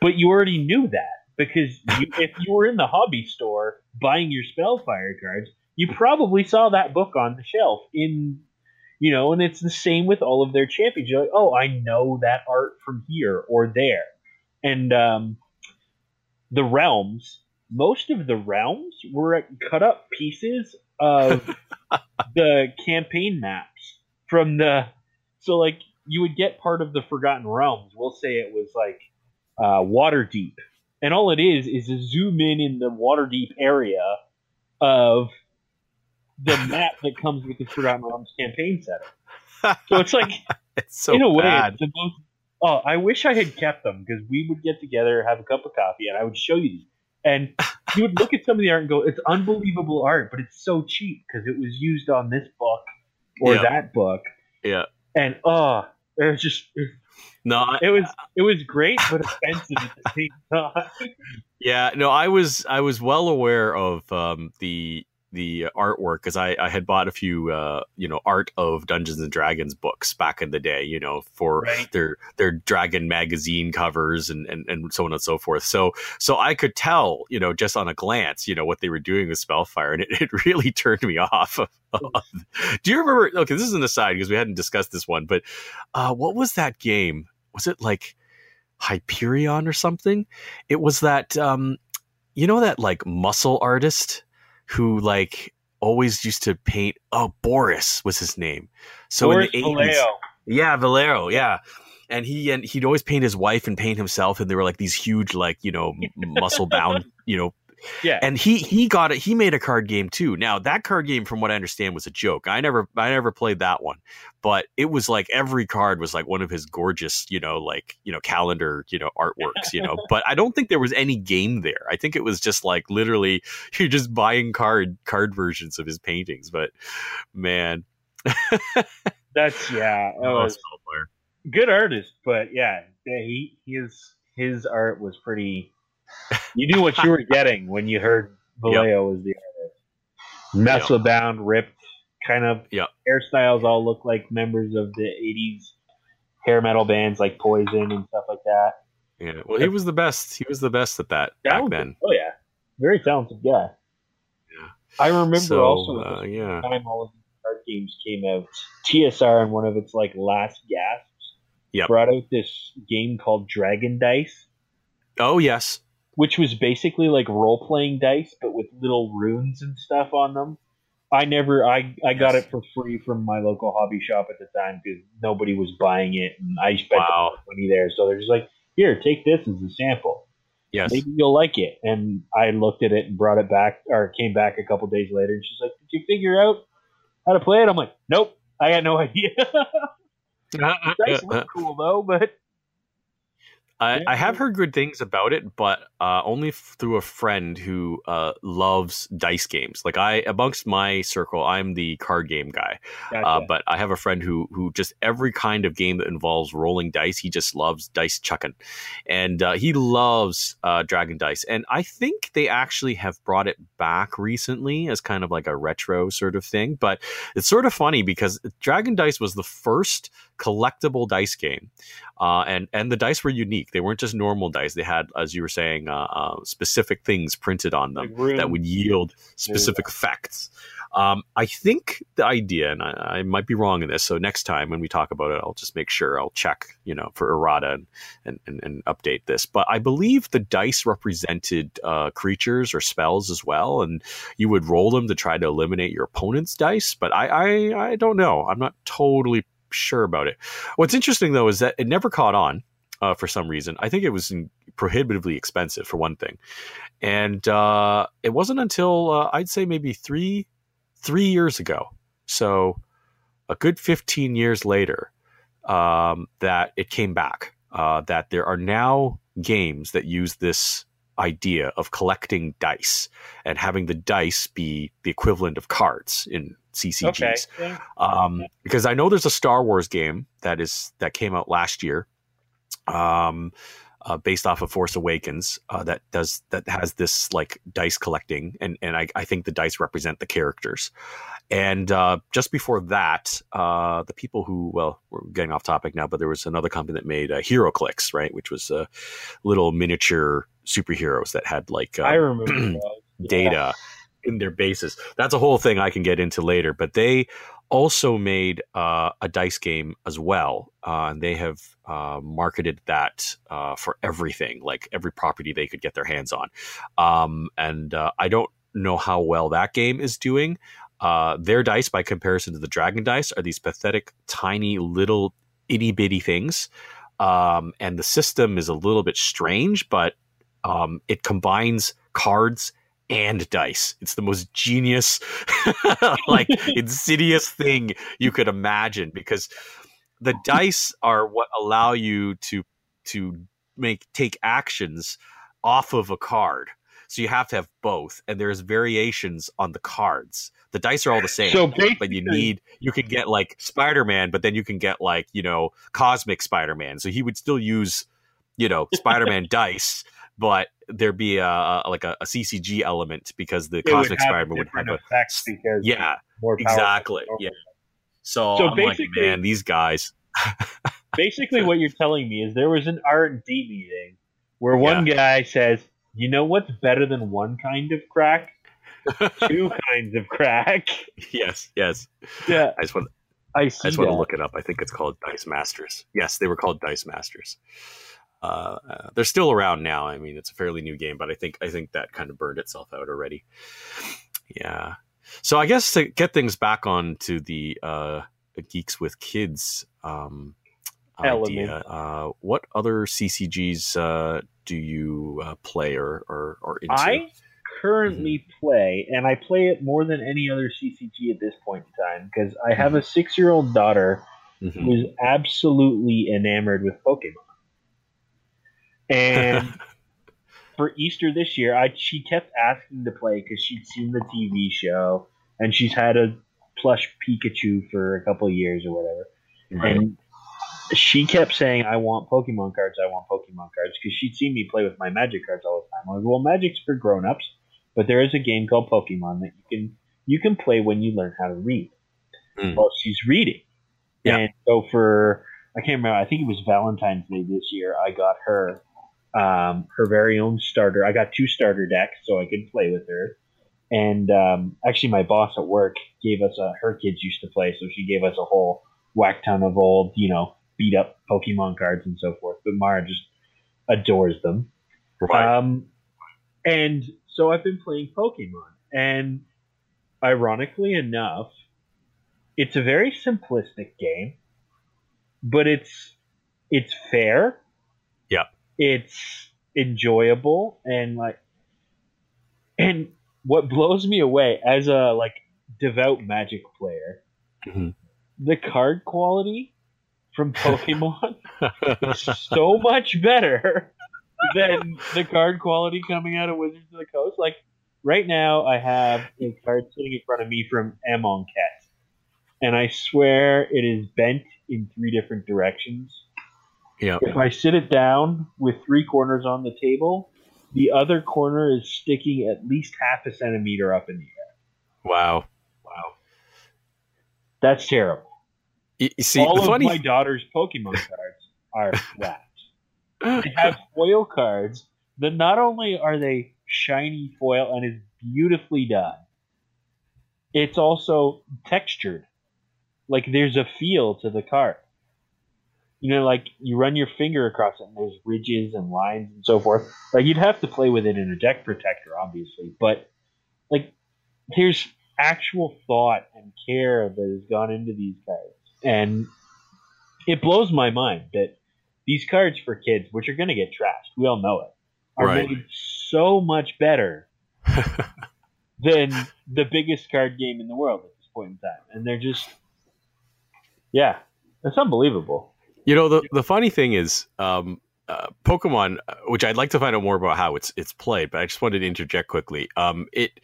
But you already knew that because you, if you were in the hobby store buying your Spellfire cards, you probably saw that book on the shelf in, you know, and it's the same with all of their champions. You're like, oh, I know that art from here or there. And um, the realms, most of the realms were cut up pieces of the campaign maps from the. So, like, you would get part of the Forgotten Realms. We'll say it was like uh, Waterdeep. And all it is is a zoom in in the Waterdeep area of the map that comes with the Forgotten Realms campaign set. So it's like, It's so in a way, bad. it's the most. Oh, I wish I had kept them because we would get together, have a cup of coffee, and I would show you these. And you would look at some of the art and go, "It's unbelievable art, but it's so cheap because it was used on this book or Yeah. that book." Yeah. And oh, it was just No, I, it was it was great but expensive at the same time. yeah, no, I was I was well aware of um, the the artwork because I, I had bought a few uh, you know art of Dungeons and Dragons books back in the day, you know, for Right. their their Dragon magazine covers and, and and so on and so forth. So so I could tell, you know, just on a glance, you know, what they were doing with Spellfire, and it, it really turned me off. Do you remember? Okay, this is an aside because we hadn't discussed this one, but uh, what was that game? Was it like Hyperion or something? It was that um, you know that like muscle artist who like always used to paint. Oh, Boris was his name. So Boris in the eighties, Vallejo. yeah, Valero, yeah. And he and he'd always paint his wife and paint himself, and they were like these huge, like you know, muscle bound, you know, Yeah. and he he got it. He made a card game too. Now that card game, from what I understand, was a joke. I never I never played that one, but it was like every card was like one of his gorgeous, you know, like you know calendar, you know, artworks, you know. but I don't think there was any game there. I think it was just like literally you're just buying card card versions of his paintings. But man, That's yeah. Oh, good artist, but yeah, yeah, he his his art was pretty. You knew what you were getting when you heard Vallejo was the artist. Muscle bound, ripped, kind of Yep. hairstyles all look like members of the '80s hair metal bands like Poison and stuff like that. Yeah, well, he was the best. He was the best at that back then. Oh yeah, very talented guy. Yeah. I remember So, also uh, yeah. time all of these card games came out. TSR in one of its like last gasps Yep. brought out this game called Dragon Dice, Oh yes, which was basically like role playing dice but with little runes and stuff on them. I never I I got it for free from my local hobby shop at the time because nobody was buying it and I spent Wow. money there. So they're just like, here, take this as a sample. Yes. Maybe you'll like it. And I looked at it and brought it back or came back a couple days later and she's like, Did you figure out how to play it? I'm like, Nope. I had no idea. Uh, uh, dice uh, look cool though, but I, I have heard good things about it, but uh, only through a friend who uh, loves dice games. Like I, amongst my circle, I'm the card game guy. Uh, but I have a friend who who just every kind of game that involves rolling dice, he just loves dice chucking, and uh, he loves uh, Dragon Dice. And I think they actually have brought it back recently as kind of like a retro sort of thing. But it's sort of funny because Dragon Dice was the first collectible dice game, uh, and and the dice were unique. They weren't just normal dice. They had, as you were saying, uh, uh, specific things printed on them Like that would yield specific effects. Um, I think the idea, and I, I might be wrong in this, so next time when we talk about it, I'll just make sure I'll check, you know, for errata and and, and, and update this. But I believe the dice represented uh, creatures or spells as well, and you would roll them to try to eliminate your opponent's dice. But I I, I don't know. I'm not totally sure about it. What's interesting though is that it never caught on. Uh, for some reason, I think it was prohibitively expensive for one thing, and uh, it wasn't until uh, I'd say maybe three three years ago, so a good fifteen years later, um, that it came back. Uh, that there are now games that use this idea of collecting dice and having the dice be the equivalent of cards in CCGs okay. Yeah. um, because I know there's a Star Wars game that is that came out last year, um, uh, based off of Force Awakens, uh, that does that has this like dice collecting, and and I, I think the dice represent the characters. And uh, just before that, uh, the people who well, we're getting off topic now, but there was another company that made uh, HeroClix, right, which was a little miniature superheroes that had like I uh, remember those. Yeah. data in their bases. That's a whole thing I can get into later. But they also made uh, a dice game as well, uh, and they have uh, marketed that uh, for everything, like every property they could get their hands on. Um, and uh, I don't know how well that game is doing. Uh, their dice, by comparison to the Dragon dice, are these pathetic, tiny, little itty bitty things. Um, and the system is a little bit strange, but um, it combines cards and dice. It's the most genius, like insidious thing you could imagine because the dice are what allow you to to make take actions off of a card. So you have to have both, and there's variations on the cards. The dice are all the same, So but you need you can get like Spider-Man, but then you can get like you know Cosmic Spider-Man. So he would still use you know Spider-Man dice, but there'd be a, a like a, a CCG element because the it Cosmic Spider-Man would have a effects because yeah exactly yeah. So, So I'm like, basically- man, these guys. Basically, what you're telling me is there was an R and D meeting where one guy says, "You know what's better than one kind of crack? Two kinds of crack." yes, yes. Yeah, I just want I I just want to look it up. I think it's called Dice Masters. Yes, they were called Dice Masters. Uh, uh, they're still around now. I mean, it's a fairly new game, but I think I think that kind of burned itself out already. Yeah. So I guess to get things back on to the uh, geeks with kids um, idea, uh, what other CCGs uh, do you uh, play or, or, or into? I currently Mm-hmm. play, and I play it more than any other CCG at this point in time because I have a Mm-hmm. six-year-old daughter Mhm. who is absolutely enamored with Pokemon. And for Easter this year, I she kept asking to play because she'd seen the TV show and she's had a plush Pikachu for a couple of years or whatever. Right. And she kept saying, "I want Pokemon cards. I want Pokemon cards," because she'd seen me play with my Magic cards all the time. I was, like, "Well, Magic's for grown-ups, but there is a game called Pokemon that you can you can play when you learn how to read." Mm. Well, she's reading, Yeah. and so for I can't remember. I think it was Valentine's Day this year. I got her um, her very own starter. I got two starter decks so I could play with her. And um, actually, my boss at work gave us a. Her kids used to play, so she gave us a whole whack ton of old, you know, beat up Pokemon cards and so forth. But Mara just adores them. Right. Um, and so I've been playing Pokemon, and ironically enough, it's a very simplistic game, but it's it's fair. It's enjoyable and like and what blows me away as a like devout magic player, Mhm. the card quality from Pokemon is so much better than the card quality coming out of Wizards of the Coast. Like right now, I have a card sitting in front of me from Amonkhet, and I swear it is bent in three different directions. Yeah. If I sit it down with three corners on the table, the other corner is sticking at least half a centimeter up in the air. Wow. Wow. That's terrible. You, you see, All of funny. my daughter's Pokemon cards are flat. they have foil cards that not only are they shiny foil and is beautifully done, it's also textured. Like there's a feel to the card. You know, like you run your finger across it and there's ridges and lines and so forth. Like you'd have to play with it in a deck protector, obviously, but like there's actual thought and care that has gone into these cards. And it blows my mind that these cards for kids, which are going to get trashed, we all know it, are Right. made so much better than the biggest card game in the world at this point in time. And they're just, yeah, it's unbelievable. You know, the the funny thing is, um, uh, Pokemon, uh, which I'd like to find out more about how it's it's played, but I just wanted to interject quickly. Um, it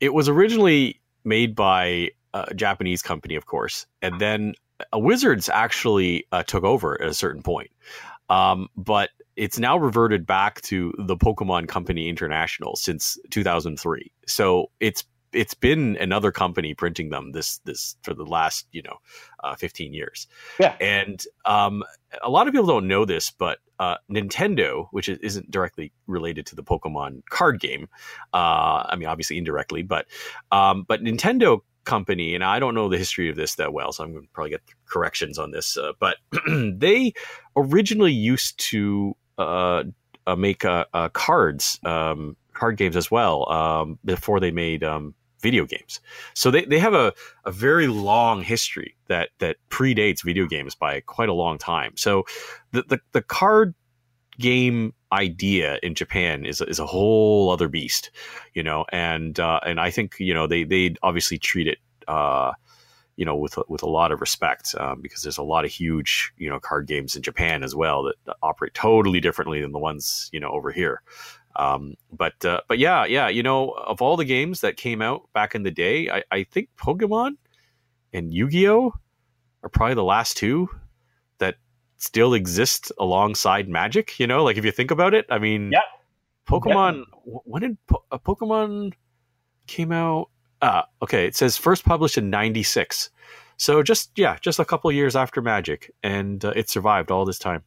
it was originally made by a Japanese company, of course, and then Wizards actually uh, took over at a certain point. Um, but it's now reverted back to the Pokemon Company International since 2003. So it's it's been another company printing them this this for the last you know uh, 15 years. Yeah. And um, a lot of people don't know this, but uh, Nintendo, which is, isn't directly related to the Pokemon card game, uh, I mean, obviously indirectly, but um, but Nintendo company, and I don't know the history of this that well, so I'm going to probably get corrections on this, uh, but they originally used to uh, uh, make uh, uh, cards, um, card games as well, um, before they made um, video games. So they, they have a, a very long history that that predates video games by quite a long time. So the the, the card game idea in Japan is is a whole other beast, you know, and uh, and I think you know they they obviously treat it. Uh, you know, with with a lot of respect, um, because there's a lot of huge, you know, card games in Japan as well that, that operate totally differently than the ones you know over here. Um, but uh, but yeah, yeah, you know, of all the games that came out back in the day, I, I think Pokemon and Yu Gi Oh are probably the last two that still exist alongside Magic. You know, like if you think about it, I mean, Yeah. Pokemon. wh- When did po- uh, Pokemon came out? Ah, okay. It says first published in '96, so just yeah, just a couple years after Magic, and uh, it survived all this time.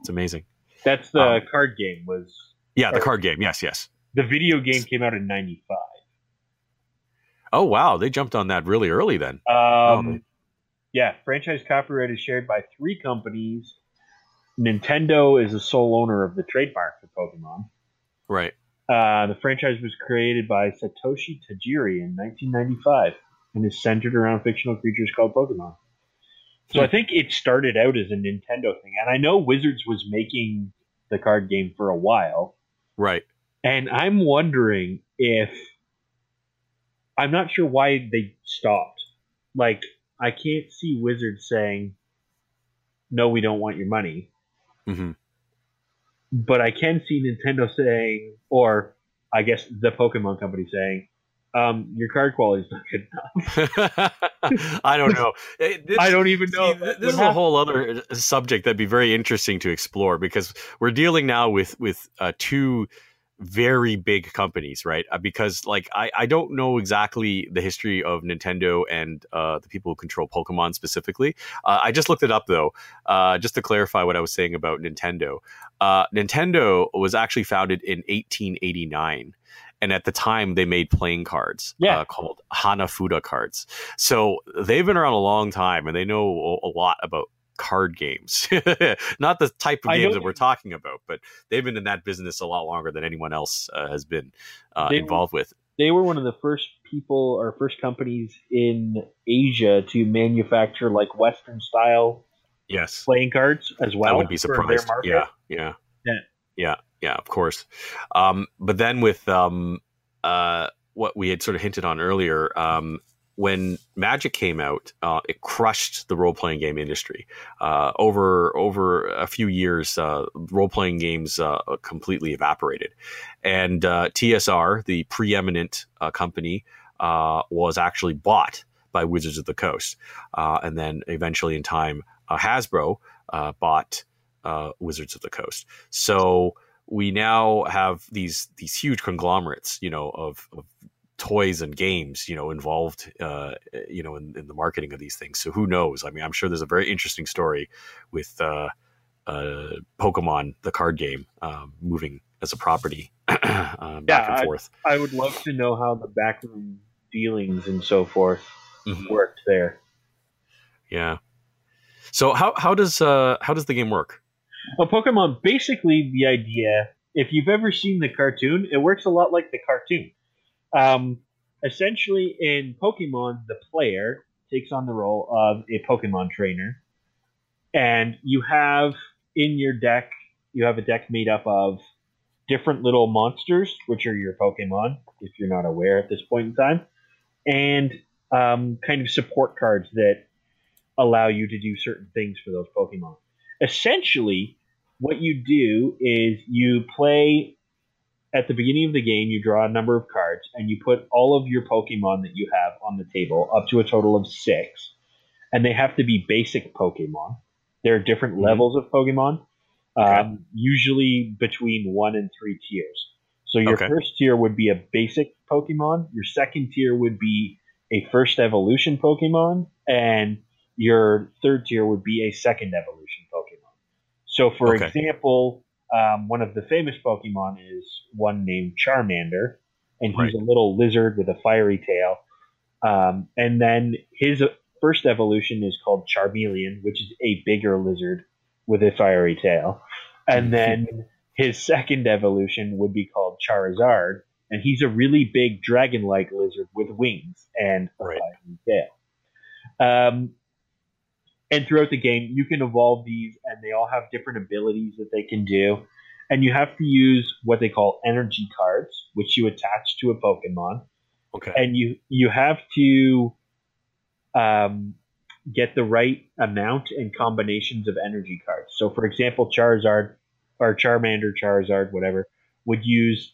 It's amazing. That's the Um, card game was Yeah, the card game. Yes, yes. the video game came out in 95. Oh wow, they jumped on that really early then. Um, yeah, franchise copyright is shared by three companies. Nintendo is the sole owner of the trademark for Pokemon. Right. Uh, the franchise was created by Satoshi Tajiri in 1995 and is centered around fictional creatures called Pokemon. So I think it started out as a Nintendo thing, and I know Wizards was making the card game for a while, Right. and I'm wondering if I'm not sure why they stopped. Like, I can't see Wizards saying, "No, we don't want your money," hmm but I can see Nintendo saying, or I guess the Pokemon company saying, um, "Your card quality is not good enough." I don't know. This- I don't even know. what this is a whole other uh, subject that'd be very interesting to explore because we're dealing now with with uh, two very big companies, right? Uh, because like I, I don't know exactly the history of Nintendo and uh, the people who control Pokemon specifically. Uh, I just looked it up though, uh, just to clarify what I was saying about Nintendo. Uh, Nintendo was actually founded in 1889. And at the time, they made playing cards Yeah. uh, called Hanafuda cards. So they've been around a long time and they know a, lot about card games. Not the type of games that we're talking about, but they've been in that business a lot longer than anyone else uh, has been uh, They- involved with. they were one of the first people or first companies in Asia to manufacture like Western style yes playing cards as well. I wouldn't be surprised. Yeah, yeah, Yeah. Yeah, yeah. Of course. Um, but then with um, uh, what we had sort of hinted on earlier, um, when Magic came out, uh, it crushed the role playing game industry. Uh, over over a few years, uh, role playing games uh, completely evaporated, and uh, TSR, the preeminent uh, company, was actually bought by Wizards of the Coast, and then eventually, in time, Hasbro bought Wizards of the Coast. So we now have these these huge conglomerates, you know, of, of toys and games, you know, involved, uh, you know, in, in, the marketing of these things. So who knows? I mean, I'm sure there's a very interesting story with uh, uh, Pokemon, the card game, um, moving as a property uh, back yeah, and forth. I, I, would love to know how the backroom dealings and so forth mm-hmm. worked there. Yeah. So how how does uh, how does the game work? Well, Pokemon basically the idea. If you've ever seen the cartoon, it works a lot like the cartoon um, essentially, in Pokemon, the player takes on the role of a Pokemon trainer, and you have in your deck you have a deck made up of different little monsters, which are your Pokemon, if you're not aware at this point in time, and um, kind of support cards that allow you to do certain things for those Pokemon. Essentially, what you do is you play at the beginning of the game, you draw a number of cards and you put all of your Pokemon that you have on the table up to a total of six. And they have to be basic Pokemon. There are different mm-hmm. levels of Pokemon, okay. um, usually between one and three tiers. So your okay. first tier would be a basic Pokemon. Your second tier would be a first evolution Pokemon. And your third tier would be a second evolution Pokemon. So, for okay. example, um, one of the famous Pokemon is one named Charmander, and he's right. a little lizard with a fiery tail. Um, and then his first evolution is called Charmeleon, which is a bigger lizard with a fiery tail. And then his second evolution would be called Charizard, and he's a really big dragon-like lizard with wings and a right. fiery tail. Um, and throughout the game, you can evolve these, and they all have different abilities that they can do. And you have to use what they call energy cards, which you attach to a Pokemon. Okay. And you you have to um, get the right amount and combinations of energy cards. So, for example, Charizard or Charmander, Charizard, whatever, would use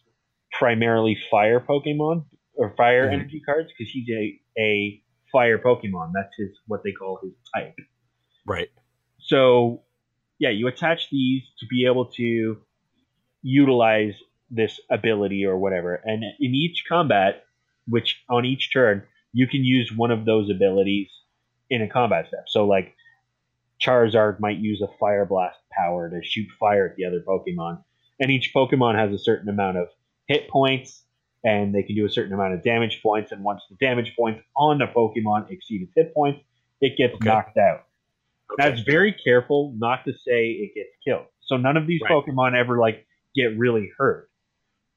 primarily fire Pokemon or fire mm-hmm. energy cards because he's a, a fire Pokemon. That's his what they call his type. Right. So, yeah, you attach these to be able to utilize this ability or whatever. And in each combat, which on each turn, you can use one of those abilities in a combat step. So, like, Charizard might use a Fire Blast power to shoot fire at the other Pokemon. And each Pokemon has a certain amount of hit points, and they can do a certain amount of damage points. And once the damage points on the Pokemon exceed its hit points, it gets okay. knocked out. Okay. It's very careful not to say it gets killed. So none of these right. Pokemon ever like get really hurt.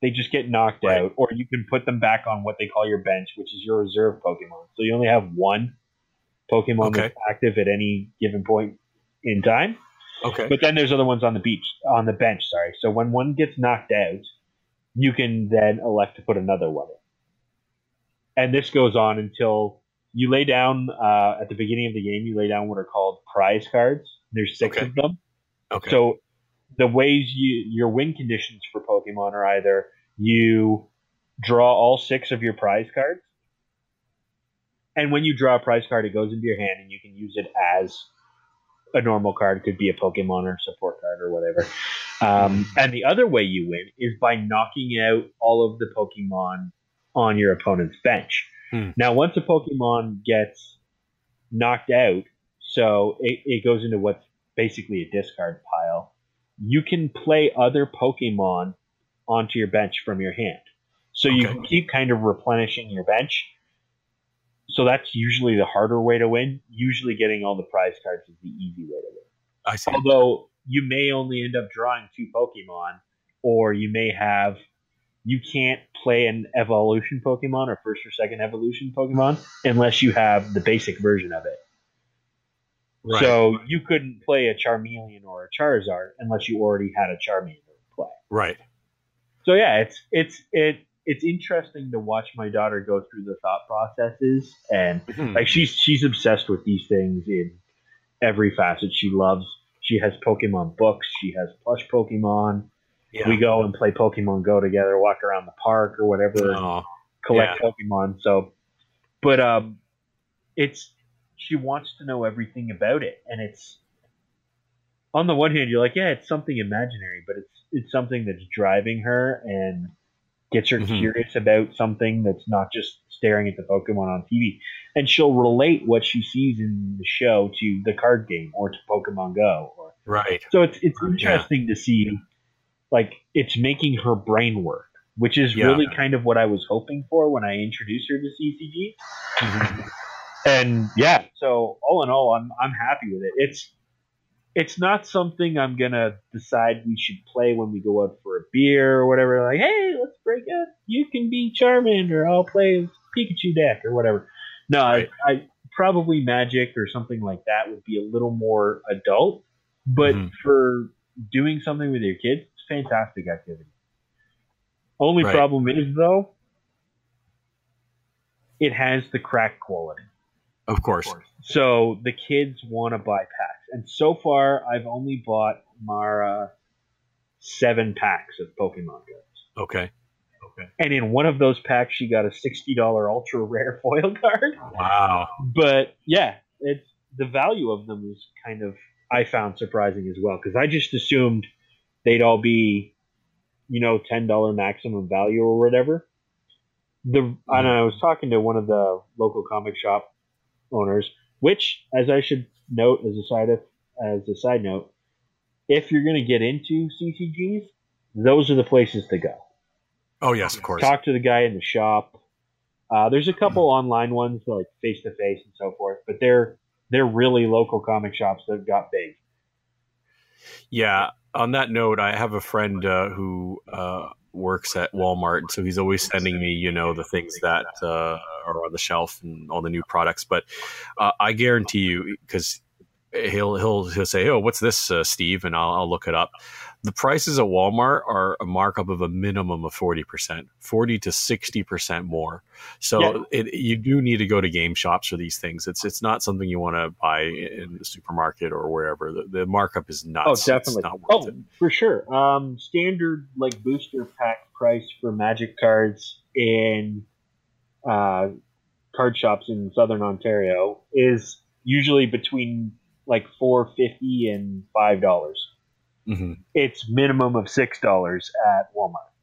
They just get knocked right. out, or you can put them back on what they call your bench, which is your reserve Pokemon. So you only have one Pokemon okay. that's active at any given point in time. Okay. But then there's other ones on the beach, on the bench. Sorry. So when one gets knocked out, you can then elect to put another one in. And this goes on until you lay down uh, at the beginning of the game. You lay down what are called prize cards. There's six okay. of them. Okay. So the ways you your win conditions for Pokemon are either you draw all six of your prize cards, and when you draw a prize card, it goes into your hand, and you can use it as a normal card. It could be a Pokemon or support card or whatever. Um, and the other way you win is by knocking out all of the Pokemon on your opponent's bench. Hmm. Now, once a Pokemon gets knocked out, so it, it goes into what's basically a discard pile, you can play other Pokemon onto your bench from your hand. So you can keep kind of replenishing your bench. So that's usually the harder way to win. Usually getting all the prize cards is the easy way to win. I see. Although you may only end up drawing two Pokemon, or you may have you can't play an evolution Pokemon or first or second evolution Pokemon unless you have the basic version of it. Right. So you couldn't play a Charmeleon or a Charizard unless you already had a Charmander to play. right. So yeah, it's it's it it's interesting to watch my daughter go through the thought processes and Mhm. like she's she's obsessed with these things in every facet. She loves. She has Pokemon books. She has plush Pokemon. Yeah. We go and play Pokemon Go together, walk around the park or whatever, Aw. collect Pokemon. So, but um, it's she wants to know everything about it, and it's on the one hand you're like, yeah, it's something imaginary, but it's it's something that's driving her and gets her Mhm. curious about something that's not just staring at the Pokemon on TV. And she'll relate what she sees in the show to the card game or to Pokemon Go. Or right. so it's it's Yeah. interesting to see like it's making her brain work, which is Yeah. really kind of what I was hoping for when I introduced her to CCG. Mhm. And yeah, so all in all, I'm I'm happy with it. It's it's not something I'm gonna decide we should play when we go out for a beer or whatever. Like, hey, let's break up. You can be Charmander. I'll play Pikachu deck or whatever. No, Right. I, I probably Magic or something like that would be a little more adult. But Mhm. for doing something with your kids, fantastic activity. Only Right. problem is though, it has the crack quality. Of course. So the kids want to buy packs, and so far I've only bought Mara seven packs of Pokemon cards. Okay. Okay. And in one of those packs, she got a sixty dollar ultra rare foil card. Wow. But yeah, it's the value of them is kind of I found surprising as well because I just assumed they'd all be, you know, ten dollar maximum value or whatever. The and I was talking to one of the local comic shop owners, which, as I should note as a side of, as a side note, if you're going to get into CCGs, those are the places to go Oh yes, of course. talk to the guy in the shop. Uh, there's a couple online ones like face to face and so forth, but they're they're really local comic shops that got big. Yeah. On that note, I have a friend uh, who uh, works at Walmart, so he's always sending me, you know, the things that uh, are on the shelf and all the new products. But uh, I guarantee you, because he'll he'll he'll say, "Oh, what's this, uh, Steve?" and I'll, I'll look it up the prices at Walmart are a markup of a minimum of 40%, 40 to 60% more. So yeah. it, you do need to go to game shops for these things. It's it's not something you want to buy in the supermarket or wherever. The, the markup is nuts. Oh, definitely. oh, it. for sure. Um, standard like booster pack price for magic cards in uh, card shops in southern Ontario is usually between like 450 and $5 mm-hmm. it's minimum of six dollars at Walmart.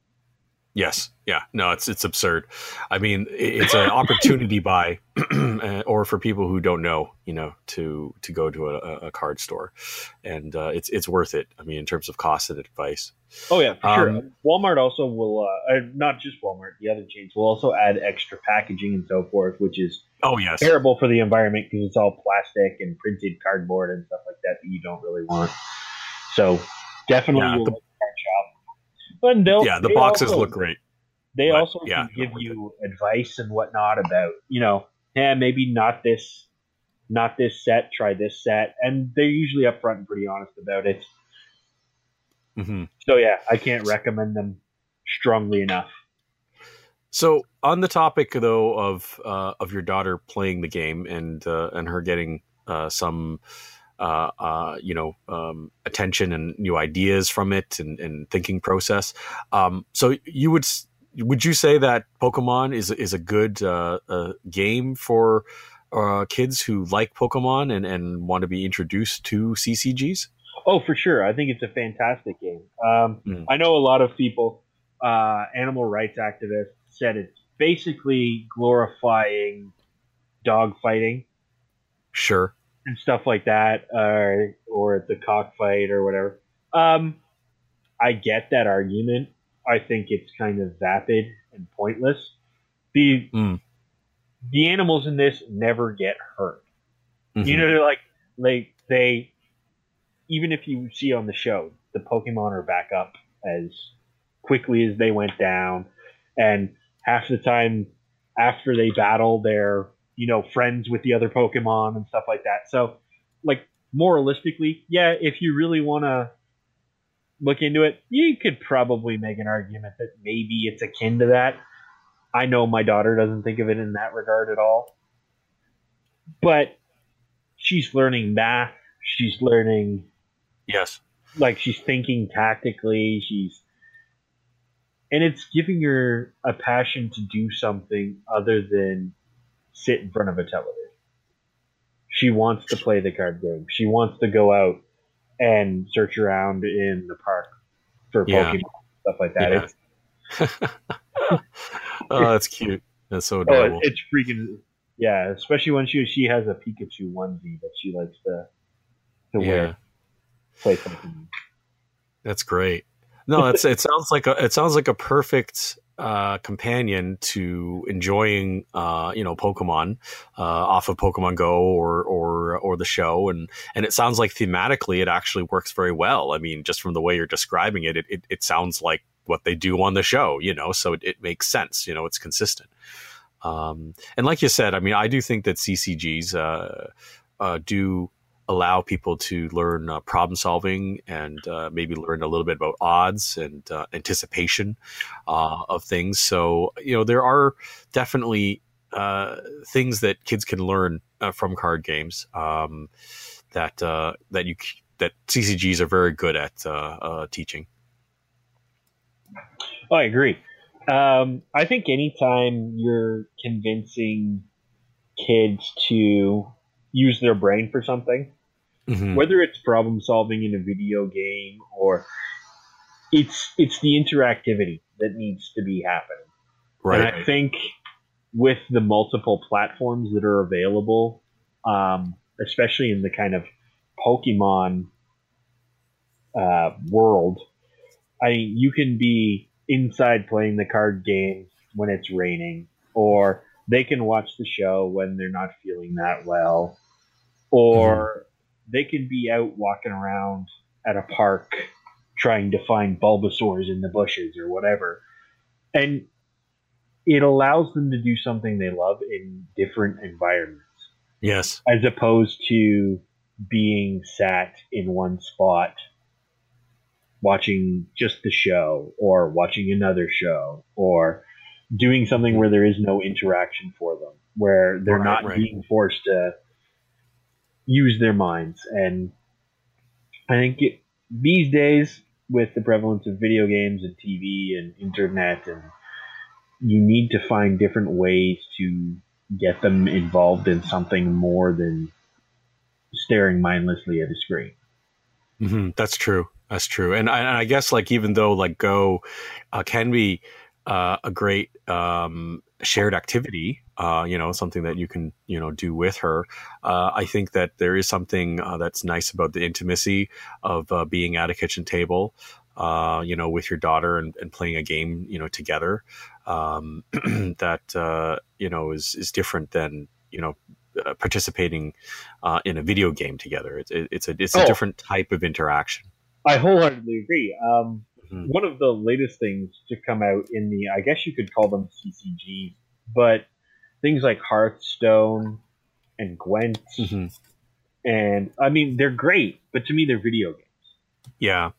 Yes, yeah, no, it's it's absurd. I mean, it's an opportunity buy, or for people who don't know, you know, to to go to a, a card store, and uh, it's it's worth it. I mean, in terms of cost and advice. Oh yeah, um, sure. Walmart also will, uh, not just Walmart, the other chains will also add extra packaging and so forth, which is oh yes terrible for the environment because it's all plastic and printed cardboard and stuff like that that you don't really want. So definitely, Yeah, the- look at. And they'll, yeah, the boxes also- look great. They but, also yeah, can give you advice and whatnot about, you know, yeah, maybe not this, not this set. Try this set, and they're usually upfront and pretty honest about it. hmm So yeah, I can't recommend them strongly enough. So on the topic though of uh, of your daughter playing the game and uh, and her getting uh, some uh, uh, you know um, attention and new ideas from it and, and thinking process. Um, so you would would you say that Pokemon is is a good uh, uh, game for uh, kids who like Pokemon and, and want to be introduced to CCGs? Oh, for sure. I think it's a fantastic game. Um, Mm. I know a lot of people, uh, animal rights activists, said it's basically glorifying dog fighting Sure. And stuff like that, or or the cockfight or whatever. Um, I get that argument. I think it's kind of vapid and pointless. The Mm. the animals in this never get hurt. Mhm. You know, they're like they they even if you see on the show, the Pokemon are back up as quickly as they went down, and half the time after they battle, they're you know friends with the other Pokemon and stuff like that. So, like moralistically, yeah, if you really want to look into it, you could probably make an argument that maybe it's akin to that. I know my daughter doesn't think of it in that regard at all. But she's learning math, she's learning yes. Like she's thinking tactically, she's and it's giving her a passion to do something other than sit in front of a television. She wants to play the card game. She wants to go out and search around in the park for yeah. Pokemon stuff like that. Yeah. oh, that's cute. That's so adorable. Oh, it's freaking yeah, especially when she she has a Pikachu onesie that she likes to to yeah. wear. Play something. That's great. No, it's it sounds like a it sounds like a perfect uh, companion to enjoying uh, you know Pokemon uh, off of Pokemon Go or or or the show and and it sounds like thematically it actually works very well. I mean, just from the way you're describing it, it it, it sounds like what they do on the show, you know, so it, it makes sense. You know, it's consistent. Um, and like you said, I mean, I do think that CCGs uh, uh, do allow people to learn uh, problem solving and uh, maybe learn a little bit about odds and uh, anticipation uh, of things. So you know there are definitely uh, things that kids can learn uh, from card games um, that that you that CCGs are very good at teaching. Oh, I agree. Um, I think anytime you're convincing kids to use their brain for something, mm-hmm. whether it's problem solving in a video game or it's it's the interactivity that needs to be happening. Right. And I think with the multiple platforms that are available, um, especially in the kind of Pokemon uh, world, I you can be inside playing the card game when it's raining, or they can watch the show when they're not feeling that well, or they can be out walking around at a park trying to find Bulbasaurs in the bushes or whatever. And it allows them to do something they love in different environments. Yes. As opposed to being sat in one spot watching just the show or watching another show or doing something where there is no interaction for them, where they're right, not right. being forced to use their minds. And I think it, these days, with the prevalence of video games and TV and internet, and you need to find different ways to get them involved in something more than staring mindlessly at a screen. Mm-hmm, that's true. That's true. And I, and I, guess like even though like Go uh, can be uh, a great um, shared activity, uh, you know, something that you can, you know, do with her. Uh, I think that there is something uh, that's nice about the intimacy of uh, being at a kitchen table, uh, you know, with your daughter and, and playing a game, you know, together. Um, that uh, you know is is different than you know participating in a video game together. It, it, it's a it's a oh. different type of interaction. I wholeheartedly agree. Um, mm-hmm. One of the latest things to come out in the, I guess you could call them CCGs, but things like Hearthstone and Gwent, mm-hmm. and I mean they're great, but to me they're video games. Yeah,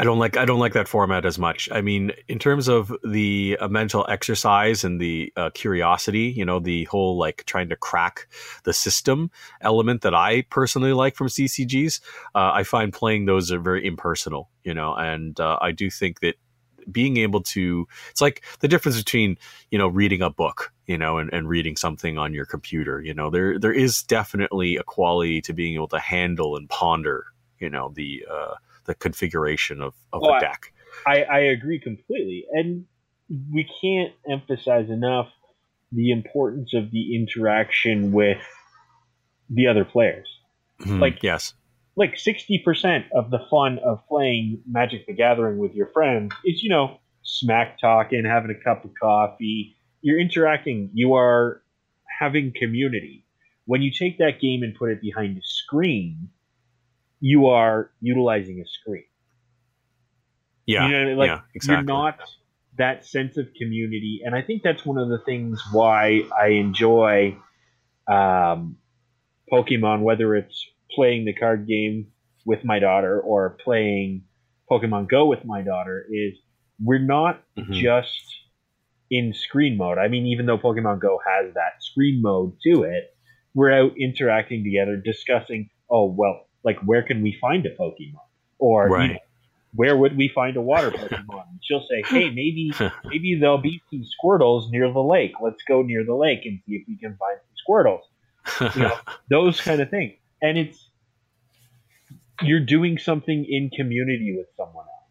I don't like I don't like that format as much. I mean, in terms of the uh, mental exercise and the uh, curiosity, you know, the whole like trying to crack the system element that I personally like from CCGs, uh, I find playing those are very impersonal, you know, and uh, I do think that being able to it's like the difference between you know reading a book you know and, and reading something on your computer you know there there is definitely a quality to being able to handle and ponder you know the uh the configuration of, of oh, a deck. I, I agree completely. And we can't emphasize enough the importance of the interaction with the other players. Mm, like yes. Like sixty percent of the fun of playing Magic the Gathering with your friends is, you know, smack talking, having a cup of coffee. You're interacting. You are having community. When you take that game and put it behind a screen, you are utilizing a screen. Yeah, you know, like yeah, exactly. you're not that sense of community, and I think that's one of the things why I enjoy um, Pokemon, whether it's playing the card game with my daughter or playing Pokemon Go with my daughter, is we're not Mhm. just in screen mode. I mean, even though Pokemon Go has that screen mode to it, we're out interacting together, discussing, oh, well, like, where can we find a Pokemon? Or, you know, where would we find a water Pokemon? And she'll say, hey, maybe maybe there'll be some Squirtles near the lake. Let's go near the lake and see if we can find some Squirtles. You know, those kind of things. And it's, you're doing something in community with someone else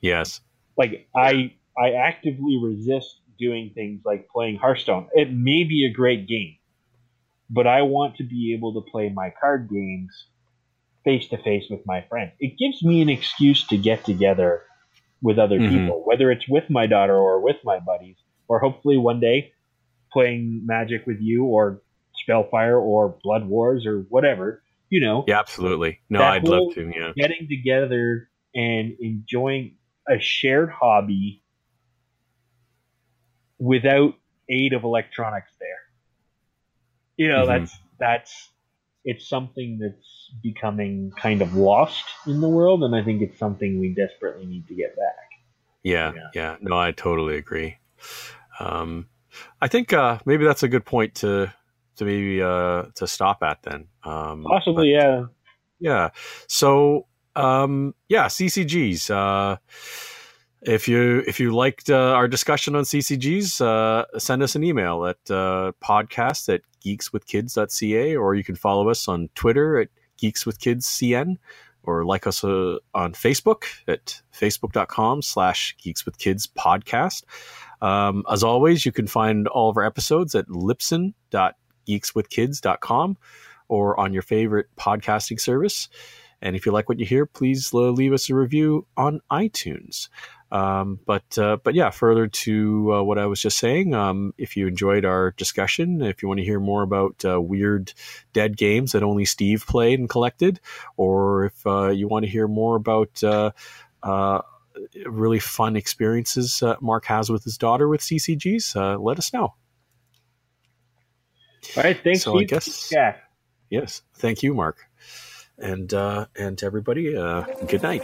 yes. like I I actively resist doing things like playing Hearthstone. It may be a great game, but I want to be able to play my card games face to face with my friends. It gives me an excuse to get together with other Mhm. people, whether it's with my daughter or with my buddies, or hopefully one day playing Magic with you or Spellfire or Blood Wars or whatever. You know, Yeah, absolutely. No, I'd love to. Yeah. getting together and enjoying a shared hobby without aid of electronics there. You know, Mhm. that's that's it's something that's becoming kind of lost in the world and I think it's something we desperately need to get back. Yeah, Yeah. yeah. No, I totally agree. Um, I think uh, maybe that's a good point to to maybe uh, to stop at then. Um, Possibly, yeah. yeah. So um, yeah, CCGs. Uh, if you if you liked uh, our discussion on CCGs, uh, send us an email at uh, podcast at geekswithkids.ca, or you can follow us on Twitter at geekswithkidscn, or like us uh, on Facebook at facebook.com slash geekswithkidspodcast. Um, as always, you can find all of our episodes at libsyn.geekswithkids.com or on your favorite podcasting service. And if you like what you hear, please uh, leave us a review on iTunes. Um, but uh, but yeah, further to uh, what I was just saying, um, if you enjoyed our discussion, if you want to hear more about uh, weird dead games that only Steve played and collected, or if uh, you want to hear more about uh, really fun experiences Mark has with his daughter with CCGs, let us know. All right, thank So I Steve. guess- yeah. Yes, thank you, Mark, and uh, and to everybody, uh, good night.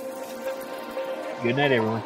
Good night everyone.